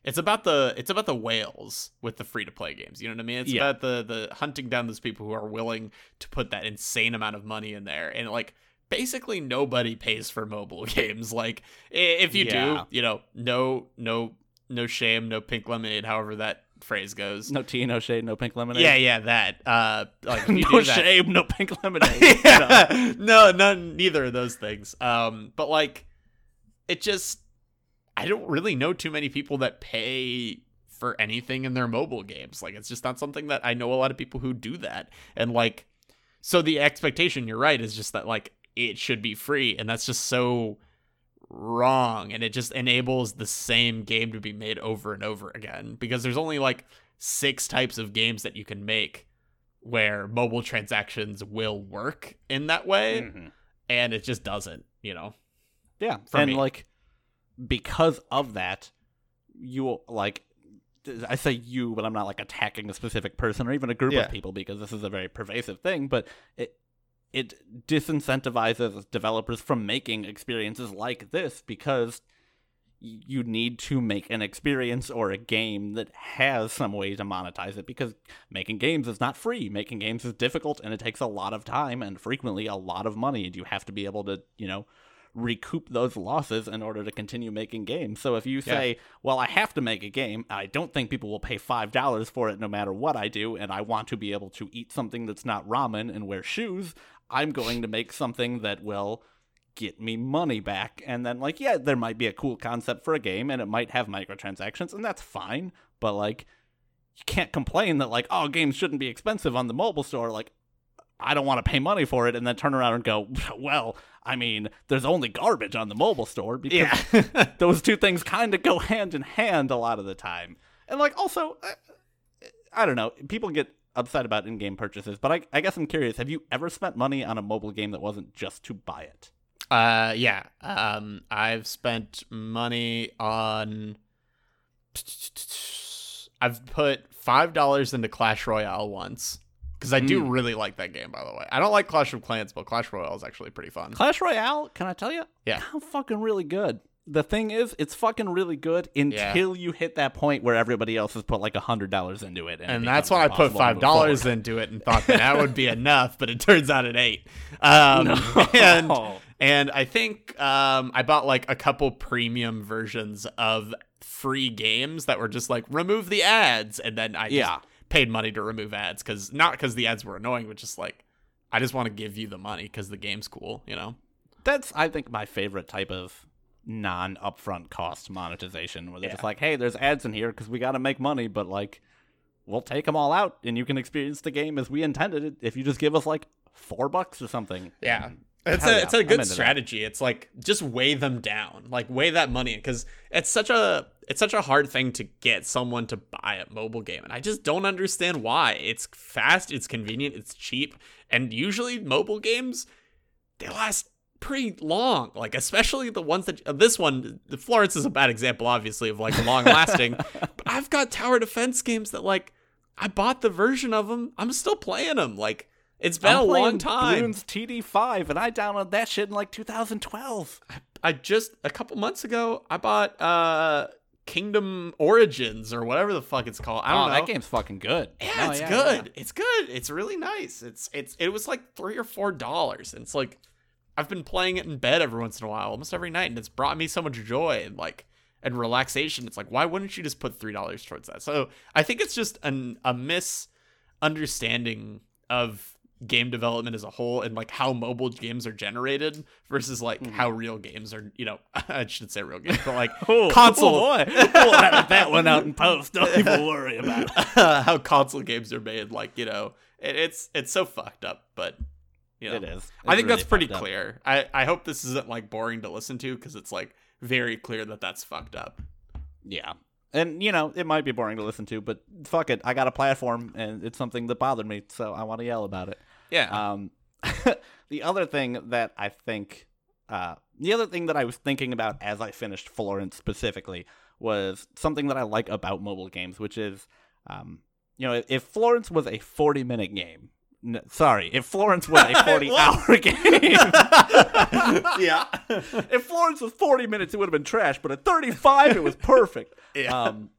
it's about the it's about the whales with the free to play games. You know what I mean? It's Yeah. about the the hunting down those people who are willing to put that insane amount of money in there. And like basically nobody pays for mobile games. Like if you Yeah. do, you know, no no no shame, no pink lemonade, however that phrase goes. No tea, no shade, no pink lemonade. Yeah, yeah, that. Uh like no do that, shame, no pink lemonade. yeah. no, no, neither of those things. Um, but like, it just, I don't really know too many people that pay for anything in their mobile games. Like, it's just not something that I know a lot of people who do that. And like, so the expectation, you're right, is just that like it should be free, and that's just so wrong and it just enables the same game to be made over and over again because there's only like six types of games that you can make where mobile transactions will work in that way Mhm. and it just doesn't you know Yeah, For and me. like because of that, you like. I say you, but I'm not like attacking a specific person or even a group Yeah. of people because this is a very pervasive thing. But it it disincentivizes developers from making experiences like this because you need to make an experience or a game that has some way to monetize it because making games is not free. Making games is difficult and it takes a lot of time and frequently a lot of money and you have to be able to, you know, recoup those losses in order to continue making games. So if you say, "Well, I have to make a game. I don't think people will pay $5 for it no matter what I do and I want to be able to eat something that's not ramen and wear shoes, I'm going to make something that will get me money back." And then like, yeah, there might be a cool concept for a game and it might have microtransactions and that's fine, but like you can't complain that like, "Oh, games shouldn't be expensive on the mobile store." Like I don't want to pay money for it and then turn around and go, well, I mean, there's only garbage on the mobile store because those two things kind of go hand in hand a lot of the time. And like also, uh, I don't know, people get upset about in-game purchases, but I, I guess I'm curious, have you ever spent money on a mobile game that wasn't just to buy it? uh yeah um i've spent money on i've put five dollars into clash royale once because i do Mm. really like that game by the way i don't like clash of clans but clash royale is actually pretty fun Clash Royale, can I tell you? Yeah. How fucking really good. The thing is, it's fucking really good until you hit that point where everybody else has put like a hundred dollars into it, and, it that's why I put five dollars into it and thought that that would be enough, but it turns out it ain't. Um, and and I think um, I bought like a couple premium versions of free games that were just like remove the ads, and then I just Yeah. Paid money to remove ads because not because the ads were annoying, but just like I just want to give you the money because the game's cool, you know. That's I think my favorite type of non upfront cost monetization where they're just like, hey, there's ads in here because we got to make money, but like, we'll take them all out and you can experience the game as we intended it if you just give us like four bucks or something. Yeah. It's Hell a yeah, it's a good into that. strategy. It's like just weigh them down, like weigh that money because it's such a it's such a hard thing to get someone to buy a mobile game, and I just don't understand why. It's fast, it's convenient, it's cheap, and usually mobile games they last pretty long. Like especially the ones that uh, this one, Florence is a bad example, obviously of like long lasting. but I've got tower defense games that like I bought the version of them, I'm still playing them. Like it's been I'm a long time. Bloons TD5 and I downloaded that shit in like 2012. I just a couple months ago I bought uh Kingdom Origins or whatever the fuck it's called. I don't oh, know. that game's fucking good. Yeah, No, it's yeah, good. yeah. It's good. It's really nice. It's it's it was like three or four dollars. And it's like I've been playing it in bed every once in a while, almost every night, and it's brought me so much joy and like and relaxation. It's like why wouldn't you just put three dollars towards that? So I think it's just an a misunderstanding of game development as a whole and like how mobile games are generated versus like Mhm. how real games are you know i should say real games but like Oh, console oh boy. we'll edit that one out in post. Don't even worry about it. how console games are made like you know it, it's it's so fucked up but you know It is. i It's think that's pretty up. clear i i hope this isn't like boring to listen to because it's like very clear that that's fucked up Yeah. And, you know, it might be boring to listen to, but fuck it. I got a platform, and it's something that bothered me, so I want to yell about it. Yeah Um, the other thing that I think, uh, the other thing that I was thinking about as I finished Florence specifically was something that I like about mobile games, which is, um, you know, if Florence was a 40 minute game, n- sorry, if Florence was a 40 hour game, yeah if Florence was 40 minutes, it would have been trash, but at 35, it was perfect. Yeah. Um,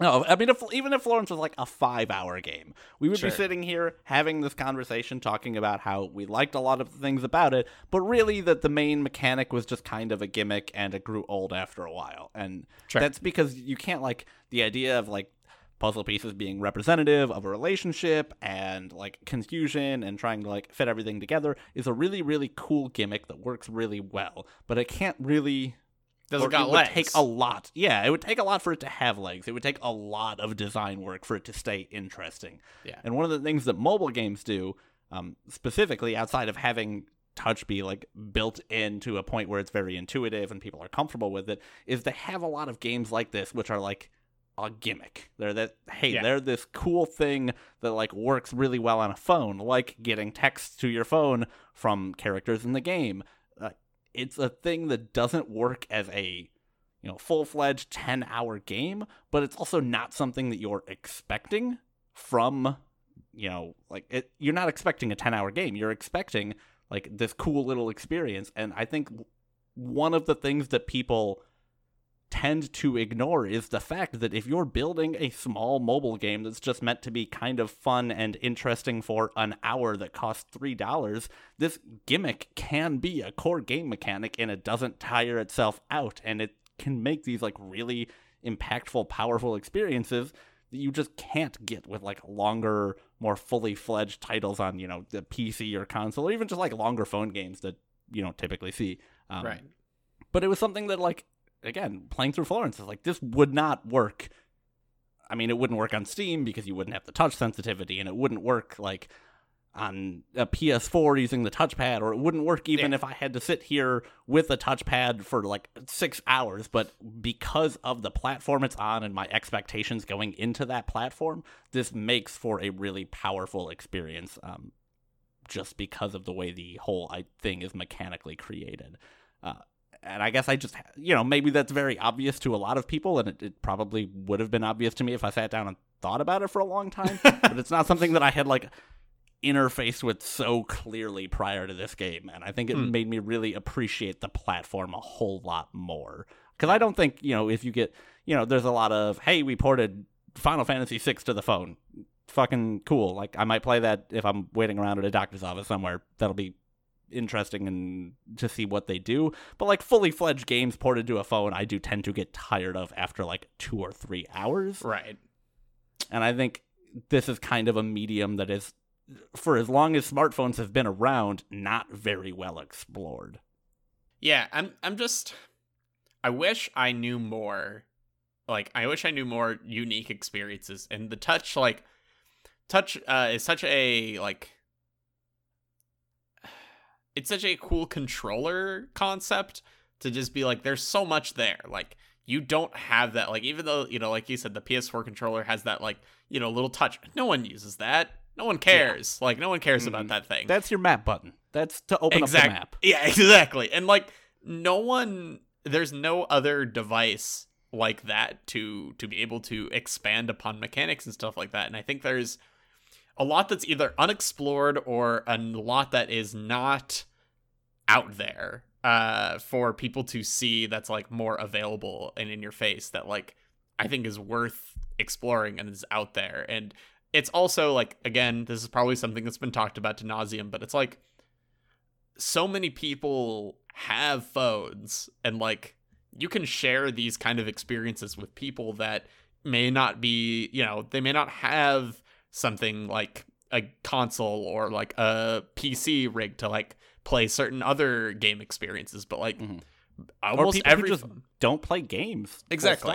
no, I mean, if, even if Florence was like a five hour game, we would Sure. be sitting here having this conversation talking about how we liked a lot of the things about it, but really that the main mechanic was just kind of a gimmick and it grew old after a while. And Sure. that's because you can't like the idea of like puzzle pieces being representative of a relationship and like confusion and trying to like fit everything together is a really really cool gimmick that works really well but it can't really doesn't got it would take a lot. Yeah it would take a lot for it to have legs. It would take a lot of design work for it to stay interesting. Yeah. and one of the things that mobile games do um, specifically outside of having touch be like built into a point where it's very intuitive and people are comfortable with it is they have a lot of games like this which are like a gimmick. They're that hey Yeah. they're this cool thing that like works really well on a phone like getting text to your phone from characters in the game it's a thing that doesn't work as a you know full-fledged 10 hour game but it's also not something that you're expecting from you know like it, you're not expecting a 10 hour game. You're expecting like this cool little experience. And i think one of the things that people tend to ignore is the fact that if you're building a small mobile game that's just meant to be kind of fun and interesting for an hour that costs $3 this gimmick can be a core game mechanic and it doesn't tire itself out. And it can make these like really impactful powerful experiences that you just can't get with like longer more fully fledged titles on you know the pc or console or even just like longer phone games that you don't typically see. Um, right. but it was something that like again playing through florence is like this would not work. I mean it wouldn't work on steam because you wouldn't have the touch sensitivity and it wouldn't work like on a ps4 using the touchpad or it wouldn't work even Yeah. if i had to sit here with a touchpad for like six hours. But because of the platform it's on and my expectations going into that platform this makes for a really powerful experience um, just because of the way the whole I, thing is mechanically created. Uh, and I guess I just, you know, maybe that's very obvious to a lot of people, and it, it probably would have been obvious to me if I sat down and thought about it for a long time. but it's not something that I had like interfaced with so clearly prior to this game, and I think it Hmm. made me really appreciate the platform a whole lot more. Because I don't think, you know, if you get, you know, there's a lot of, hey, we ported Final Fantasy VI to the phone. Fucking cool. Like, I might play that if I'm waiting around at a doctor's office somewhere. That'll be interesting and to see what they do. But like fully fledged games ported to a phone, I do tend to get tired of after like two or three hours. right And I think this is kind of a medium that is, for as long as smartphones have been around, not very well explored. Yeah, I'm I'm just I wish I knew more. Like I wish I knew more unique experiences and the touch like touch uh is such a like it's such a cool controller concept to just be like there's so much there. Like you don't have that like even though, you know, like you said the PS4 controller has that like, you know, little touch. No one uses that. No one cares. Like no one cares about Mhm. that thing. That's your map button. That's to open up the map. Yeah, exactly. And like no one there's no other device like that to to be able to expand upon mechanics and stuff like that. And I think there's a lot that's either unexplored or a lot that is not out there uh for people to see that's like more available and in your face that like I think is worth exploring and is out there. And it's also like again, this is probably something that's been talked about to nauseum, but it's like so many people have phones and like you can share these kind of experiences with people that may not be you know they may not have something like a console or like a PC rig to like play certain other game experiences, but like Mhm. almost every just don't play games. Exactly.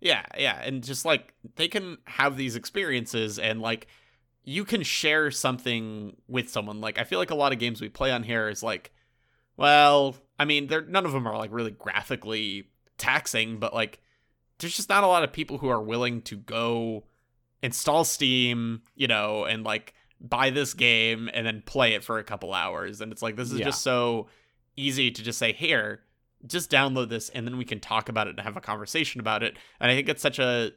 yeah, yeah, and just like they can have these experiences and like you can share something with someone. Like I feel like a lot of games we play on here is like, well, I mean, they're none of them are like really graphically taxing, but like there's just not a lot of people who are willing to go install Steam, you know, and like buy this game and then play it for a couple hours. And it's like this is Yeah. just so easy to just say, here, just download this and then we can talk about it and have a conversation about it. And I think it's such a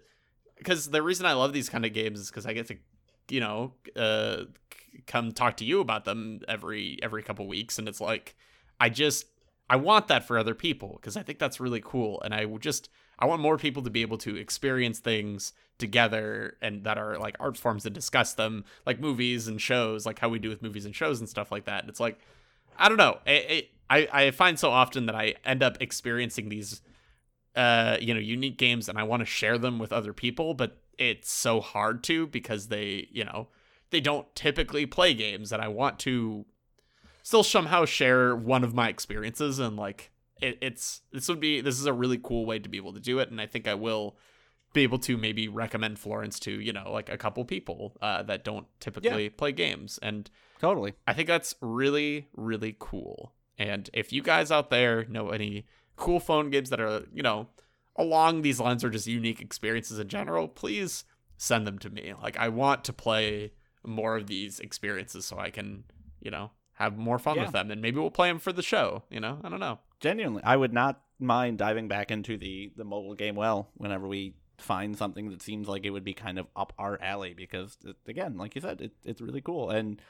because the reason I love these kind of games is because I get to, you know, uh, come talk to you about them every every couple weeks, and it's like I just I want that for other people because I think that's really cool, and I just I want more people to be able to experience things together and that are like art forms and discuss them, like movies and shows, like how we do with movies and shows and stuff like that. It's like I don't know, it, it, I I find so often that I end up experiencing these uh you know unique games and I want to share them with other people but it's so hard to because they you know they don't typically play games and I want to still somehow share one of my experiences and like it, it's this would be this is a really cool way to be able to do it and I think I will be able to maybe recommend Florence to you know like a couple people uh, that don't typically play games and Totally. I think that's really, really cool. And if you guys out there know any cool phone games that are, you know, along these lines or just unique experiences in general, please send them to me. Like, I want to play more of these experiences so I can, you know, have more fun Yeah. with them. And maybe we'll play them for the show, you know? I don't know. Genuinely, I would not mind diving back into the the mobile game well whenever we find something that seems like it would be kind of up our alley because it, again, like you said, it, it's really cool and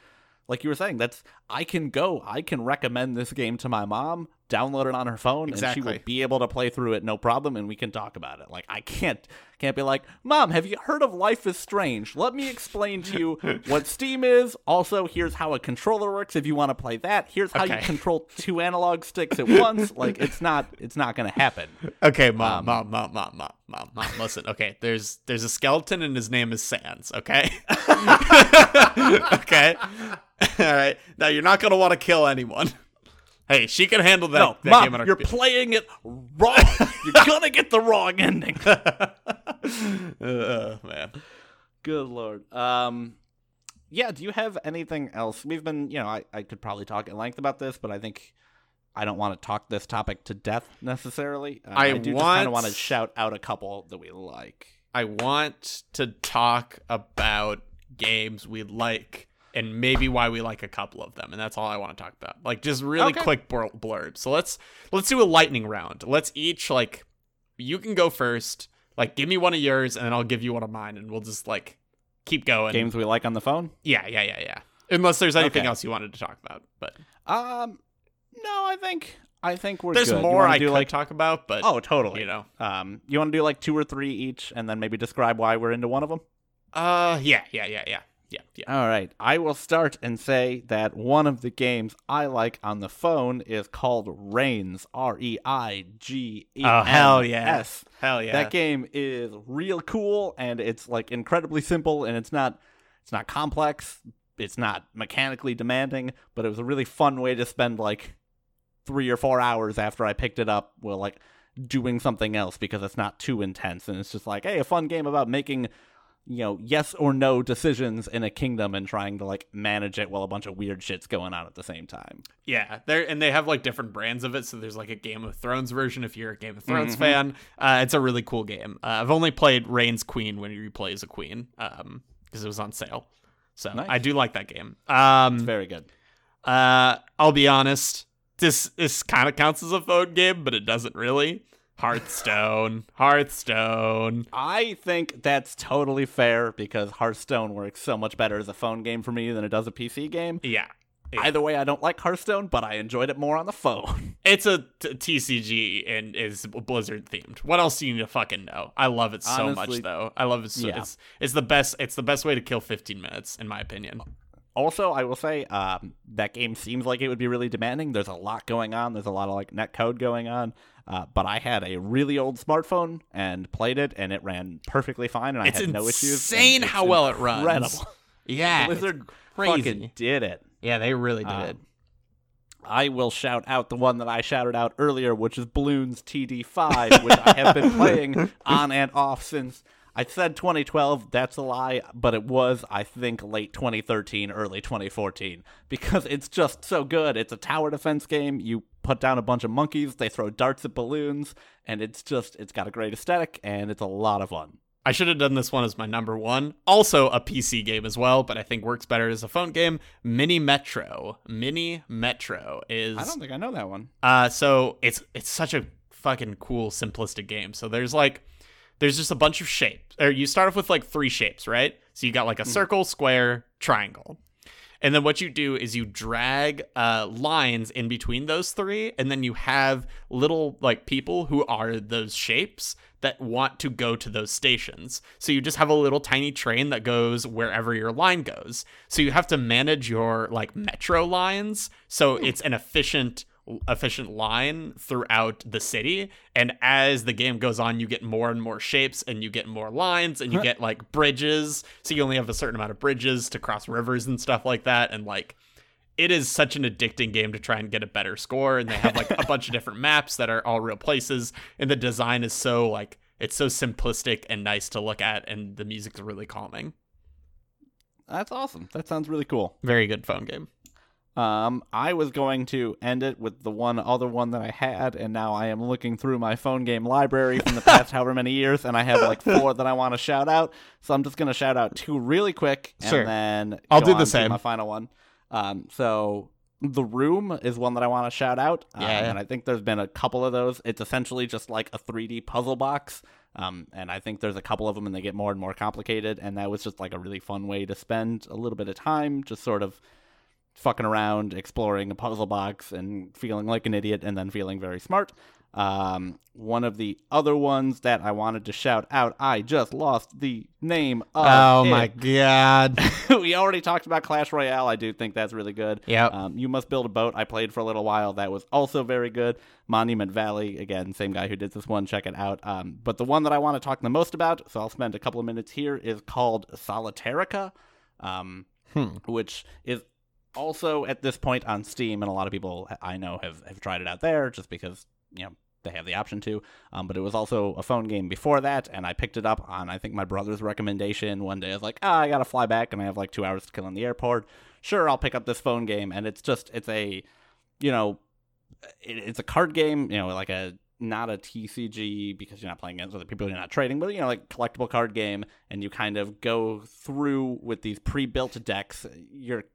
like you were saying, that's I can go, I can recommend this game to my mom, download it on her phone, and she Exactly. will be able to play through it no problem, and we can talk about it. Like I can't can't be like, Mom, have you heard of Life is Strange? Let me explain to you what Steam is. Also, here's how a controller works if you want to play that. Here's how you control two analog sticks at once. like it's not it's not gonna happen. Okay, mom, Um, mom, mom, mom, mom, mom, mom. Listen, okay. There's there's a skeleton and his name is Sans. Okay. okay. All right. Now you're not gonna want to kill anyone. Hey, she can handle that. No, that game on Mom, you're computer. playing it wrong. you're gonna get the wrong ending. uh, man. Good lord. Um, yeah. Do you have anything else? We've been, you know, I, I could probably talk at length about this, but I think I don't want to talk this topic to death necessarily. Uh, I do just kind of want to shout out a couple that we like. I want to talk about games we like and maybe why we like a couple of them, and that's all I want to talk about. Like just really Okay. quick blur- blurbs. So let's let's do a lightning round. Let's each like you can go first. Like give me one of yours, and then I'll give you one of mine, and we'll just like keep going. Games we like on the phone. Yeah, yeah, yeah, yeah. Unless there's anything Okay. else you wanted to talk about, but Um, no, I think I think we're there's good. More I do could like. talk about. But Oh, totally. you know, Um, you want to do like two or three each, and then maybe describe why we're into one of them. uh, yeah, yeah, yeah, yeah, yeah, yeah. All right. I will start and say that one of the games I like on the phone is called Reigns. R E I G E. Oh, hell yeah. Hell yeah. That game is real cool and it's like incredibly simple and it's not it's not complex. It's not mechanically demanding, but it was a really fun way to spend like 3 or 4 hours after I picked it up Well, like doing something else because it's not too intense and it's just like, hey, a fun game about making you know, yes or no decisions in a kingdom and trying to like manage it while a bunch of weird shit's going on at the same time. Yeah, they and they have like different brands of it. So there's like a Game of Thrones version if you're a Game of Thrones Mhm. fan. Uh, it's a really cool game. Uh, I've only played Reigns Queen when you play as a queen um, because it was on sale. So Nice. I do like that game. Um, Very good. uh, I'll be honest. This this kind of counts as a phone game, but it doesn't really. Hearthstone, Hearthstone. I think that's totally fair because Hearthstone works so much better as a phone game for me than it does a PC game. Yeah, Yeah. Either way, I don't like Hearthstone, but I enjoyed it more on the phone. it's a t- TCG and is Blizzard themed. What else do you need to fucking know? I love it so Honestly, much though. I love it. So, yeah. It's it's the best. It's the best way to kill 15 minutes, in my opinion. Also, I will say um, that game seems like it would be really demanding. There's a lot going on. There's a lot of like net code going on. Uh, but I had a really old smartphone and played it, and it ran perfectly fine, and It's I had no issues. insane how well it runs. Incredible. Yeah, Blizzard fucking did it. Yeah, they really did Um, it. I will shout out the one that I shouted out earlier, which is Bloons TD5, which I have been playing on and off since I said 2012. That's a lie, but it was, I think, late 2013, early 2014, because it's just so good. It's a tower defense game. You put down a bunch of monkeys, they throw darts at balloons, and it's just, it's got a great aesthetic, and it's a lot of fun. I should have done this one as my number one. Also a PC game as well, but I think works better as a phone game. Mini Metro. Mini Metro is I don't think I know that one. Uh, so it's it's such a fucking cool, simplistic game. So there's like there's just a bunch of shapes. Or you start off with like three shapes, right? So you got like a circle, square, triangle. And then what you do is you drag uh, lines in between those three, and then you have little like people who are those shapes that want to go to those stations. So you just have a little tiny train that goes wherever your line goes. So you have to manage your like metro lines so it's an efficient efficient line throughout the city. And as the game goes on you get more and more shapes and you get more lines and you get like bridges. So you only have a certain amount of bridges to cross rivers and stuff like that. And like it is such an addicting game to try and get a better score. And they have like a bunch of different maps that are all real places. And the design is so like it's so simplistic and nice to look at. And the music's really calming. That's awesome. That sounds really cool. very good phone game Um, I was going to end it with the one other one that I had, and now I am looking through my phone game library from the past however many years, and I have like four that I want to shout out. So I'm just gonna shout out two really quick, and Sure. then I'll do the same. My final one. Um, so the room is one that I want to shout out. um, Yeah. and I think there's been a couple of those. It's essentially just like a 3D puzzle box. Um, and I think there's a couple of them, and they get more and more complicated. And that was just like a really fun way to spend a little bit of time, just sort of fucking around, exploring a puzzle box, and feeling like an idiot, and then feeling very smart. Um, one of the other ones that I wanted to shout out, I just lost the name of oh it. my god we already talked about Clash Royale. I do think that's really good. Yep. Um, you must build a boat. I played for a little while. That was also very good. Monument Valley, again, same guy who did this one. Check it out. Um, but the one that I want to talk the most about, so I'll spend a couple of minutes here, is called Solitairica, um, Hmm. which is also at this point on Steam, and a lot of people I know have, have tried it out there just because you know they have the option to. Um, but it was also a phone game before that, and I picked it up on I think my brother's recommendation one day. I was like, ah, I gotta fly back, and I have like two hours to kill in the airport. Sure, I'll pick up this phone game, and it's just it's a, you know, it, it's a card game, you know, like a not a TCG because you're not playing against other people, you're not trading, but you know, like collectible card game, and you kind of go through with these pre-built decks. You're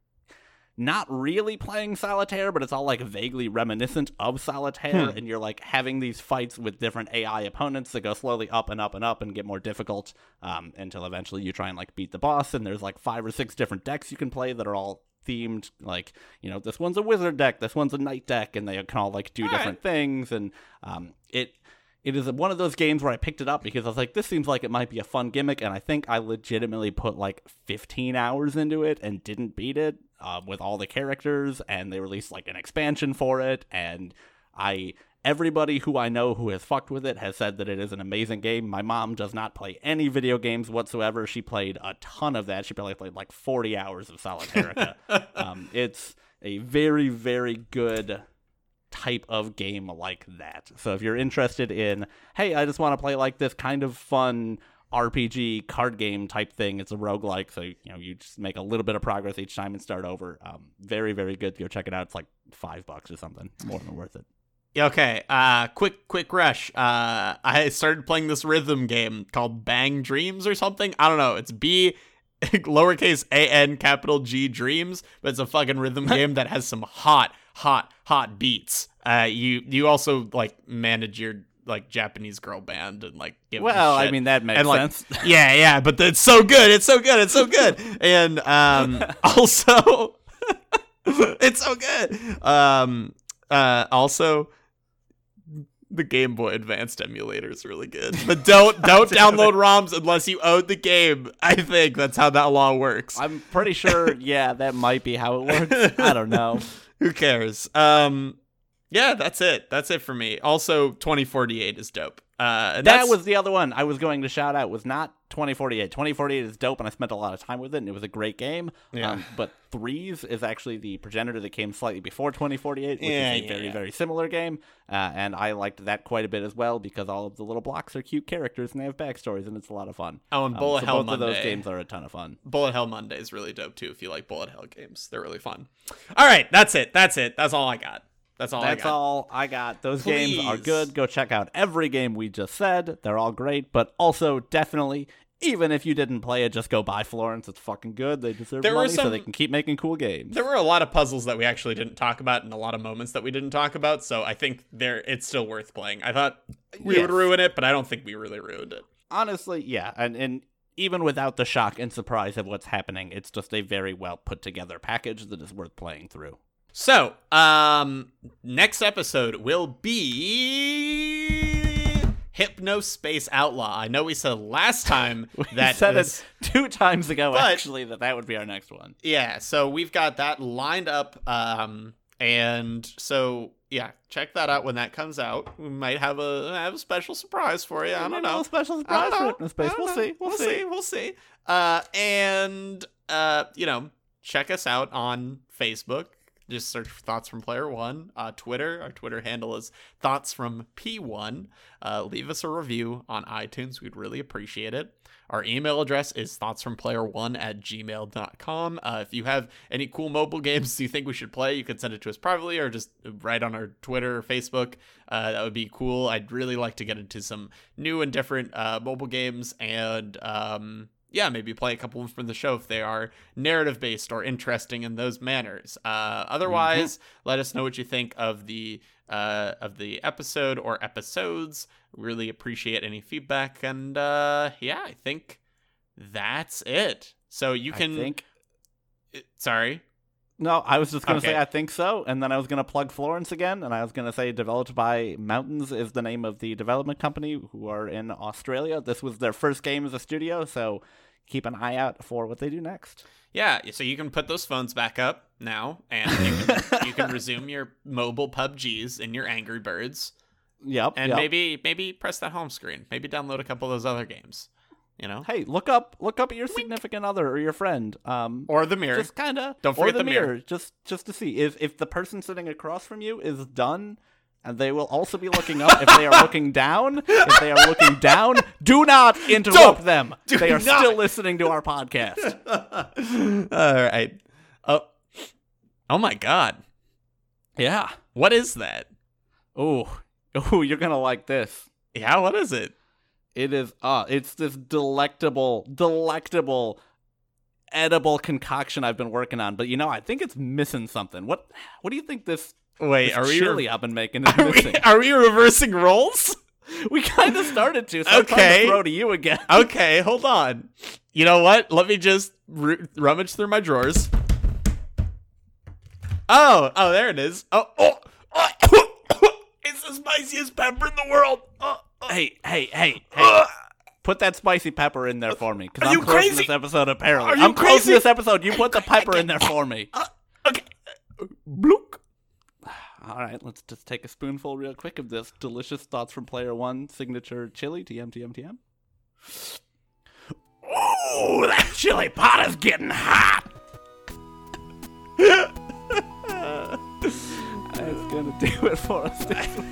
not really playing solitaire, but it's all like vaguely reminiscent of solitaire, Hmm. and you're like having these fights with different AI opponents that go slowly up and up and up and get more difficult um, until eventually you try and like beat the boss. And there's like five or six different decks you can play that are all themed. Like you know, this one's a wizard deck, this one's a knight deck, and they can all like do All different things. And um, it it is one of those games where I picked it up because I was like, this seems like it might be a fun gimmick, and I think I legitimately put like 15 hours into it and didn't beat it uh, with all the characters, and they released like an expansion for it, and I. Everybody who I know who has fucked with it has said that it is an amazing game. My mom does not play any video games whatsoever. She played a ton of that. She probably played like 40 hours of Solitairica. um, it's a very, very good type of game like that. So if you're interested in, hey, I just want to play like this kind of fun RPG card game type thing, it's a roguelike, so you know you just make a little bit of progress each time and start over. Um, very, very good. Go check it out. It's like five bucks or something. More than worth it. Okay, uh, quick, quick rush. Uh, I started playing this rhythm game called Bang Dreams or something. I don't know. It's B, lowercase a n, capital G Dreams, but it's a fucking rhythm game that has some hot, hot, hot beats. Uh, you you also like manage your like Japanese girl band and like give Well, I mean that makes And, like, sense. yeah, yeah, but it's so good. It's so good. It's so good. And um also it's so good. Um uh also the Game Boy Advanced emulator is really good. But don't don't download ROMs unless you own the game. I think that's how that law works. I'm pretty sure. Yeah, that might be how it works. I don't know. Who cares? Um yeah, that's it. That's it for me. Also 2048 is dope. Uh, That was the other one I was going to shout out. Was not 2048. 2048 is dope, and I spent a lot of time with it, and it was a great game. Yeah. Um, but Threes is actually the progenitor that came slightly before 2048, which Yeah, is a yeah, very, yeah. very similar game. Uh, and I liked that quite a bit as well because all of the little blocks are cute characters and they have backstories, and it's a lot of fun. Oh, and Um, Bullet so Hell both of those games are a ton of fun. Bullet Hell Monday is really dope too. If you like Bullet Hell games, they're really fun. All right, that's it. That's it. That's all I got. That's all That's I got. all I got. Those games are good. Go check out every game we just said. They're all great, but also definitely, even if you didn't play it, just go buy Florence. It's fucking good. They deserve There money so they can keep making cool games. There were a lot of puzzles that we actually didn't talk about, and a lot of moments that we didn't talk about. So I think there it's still worth playing. I thought we Yes. would ruin it, but I don't think we really ruined it. Honestly, yeah, and and even without the shock and surprise of what's happening, it's just a very well put together package that is worth playing through. So, um, next episode will be Hypnospace Outlaw. I know we said last time We that said this- it two times ago, But- actually, that that would be our next one. Yeah, so we've got that lined up. Um, and so yeah, check that out when that comes out. We might have a have a special surprise for you. I don't know. special surprise for know. Hypnospace. I don't We'll know. see. We'll, see. We'll see. Uh, and uh, you know, check us out on Facebook. Just search for Thoughts from Player One. Uh, Twitter, our Twitter handle is Thoughts from P1. Uh, leave us a review on iTunes. We'd really appreciate it. Our email address is thoughtsfromplayer1 at gmail.com. Uh, if you have any cool mobile games you think we should play, you can send it to us privately or just write on our Twitter or Facebook. Uh, that would be cool. I'd really like to get into some new and different uh, mobile games and um, yeah, maybe play a couple from the show if they are narrative based or interesting in those manners. Uh, otherwise, let us know what you think of the uh, of the episode or episodes. Really appreciate any feedback, and uh, yeah, I think that's it. So you can I think. sorry. No, I was just gonna Okay. say I think so, and then I was gonna plug Florence again, and I was gonna say developed by Mountains is the name of the development company who are in Australia. This was their first game as a studio, so keep an eye out for what they do next. Yeah, so you can put those phones back up now, and you can, you can resume your mobile PUBGs and your Angry Birds. Yep, and yep. maybe maybe press that home screen. Maybe download a couple of those other games. You know, Hey, look up look up at your significant other or your friend. Um, or the mirror. just kind of Don't or forget the, the mirror. mirror, just just to see if if the person sitting across from you is done. And they will also be looking up if they are looking down. If they are looking down, do not interrupt Don't. them. Do they are not. still listening to our podcast. All right. Oh, oh my God! Yeah. What is that? Oh, oh, you're gonna like this. Yeah, what is it? It is uh it's this delectable, delectable edible concoction I've been working on, but you know, I think it's missing something. What what do you think this, Wait, this are we chili I've been making is are missing? we, are we reversing roles? we kind of started to, so I'm Okay. to throw to you again. Okay, hold on. You know what? Let me just ru- rummage through my drawers. Oh, oh, there it is. Oh, oh, oh. it's the spiciest pepper in the world. Oh. Hey, hey, hey, hey. Put that spicy pepper in there for me, because I'm you closing crazy? this episode apparently. Are you I'm closing crazy? this episode. You put the pepper in there for me. Uh, okay. Bloop. All right, let's just take a spoonful real quick of this delicious thoughts from player one signature chili. TM TM TM. Oh, that chili pot is getting hot. That's gonna do it for us this week.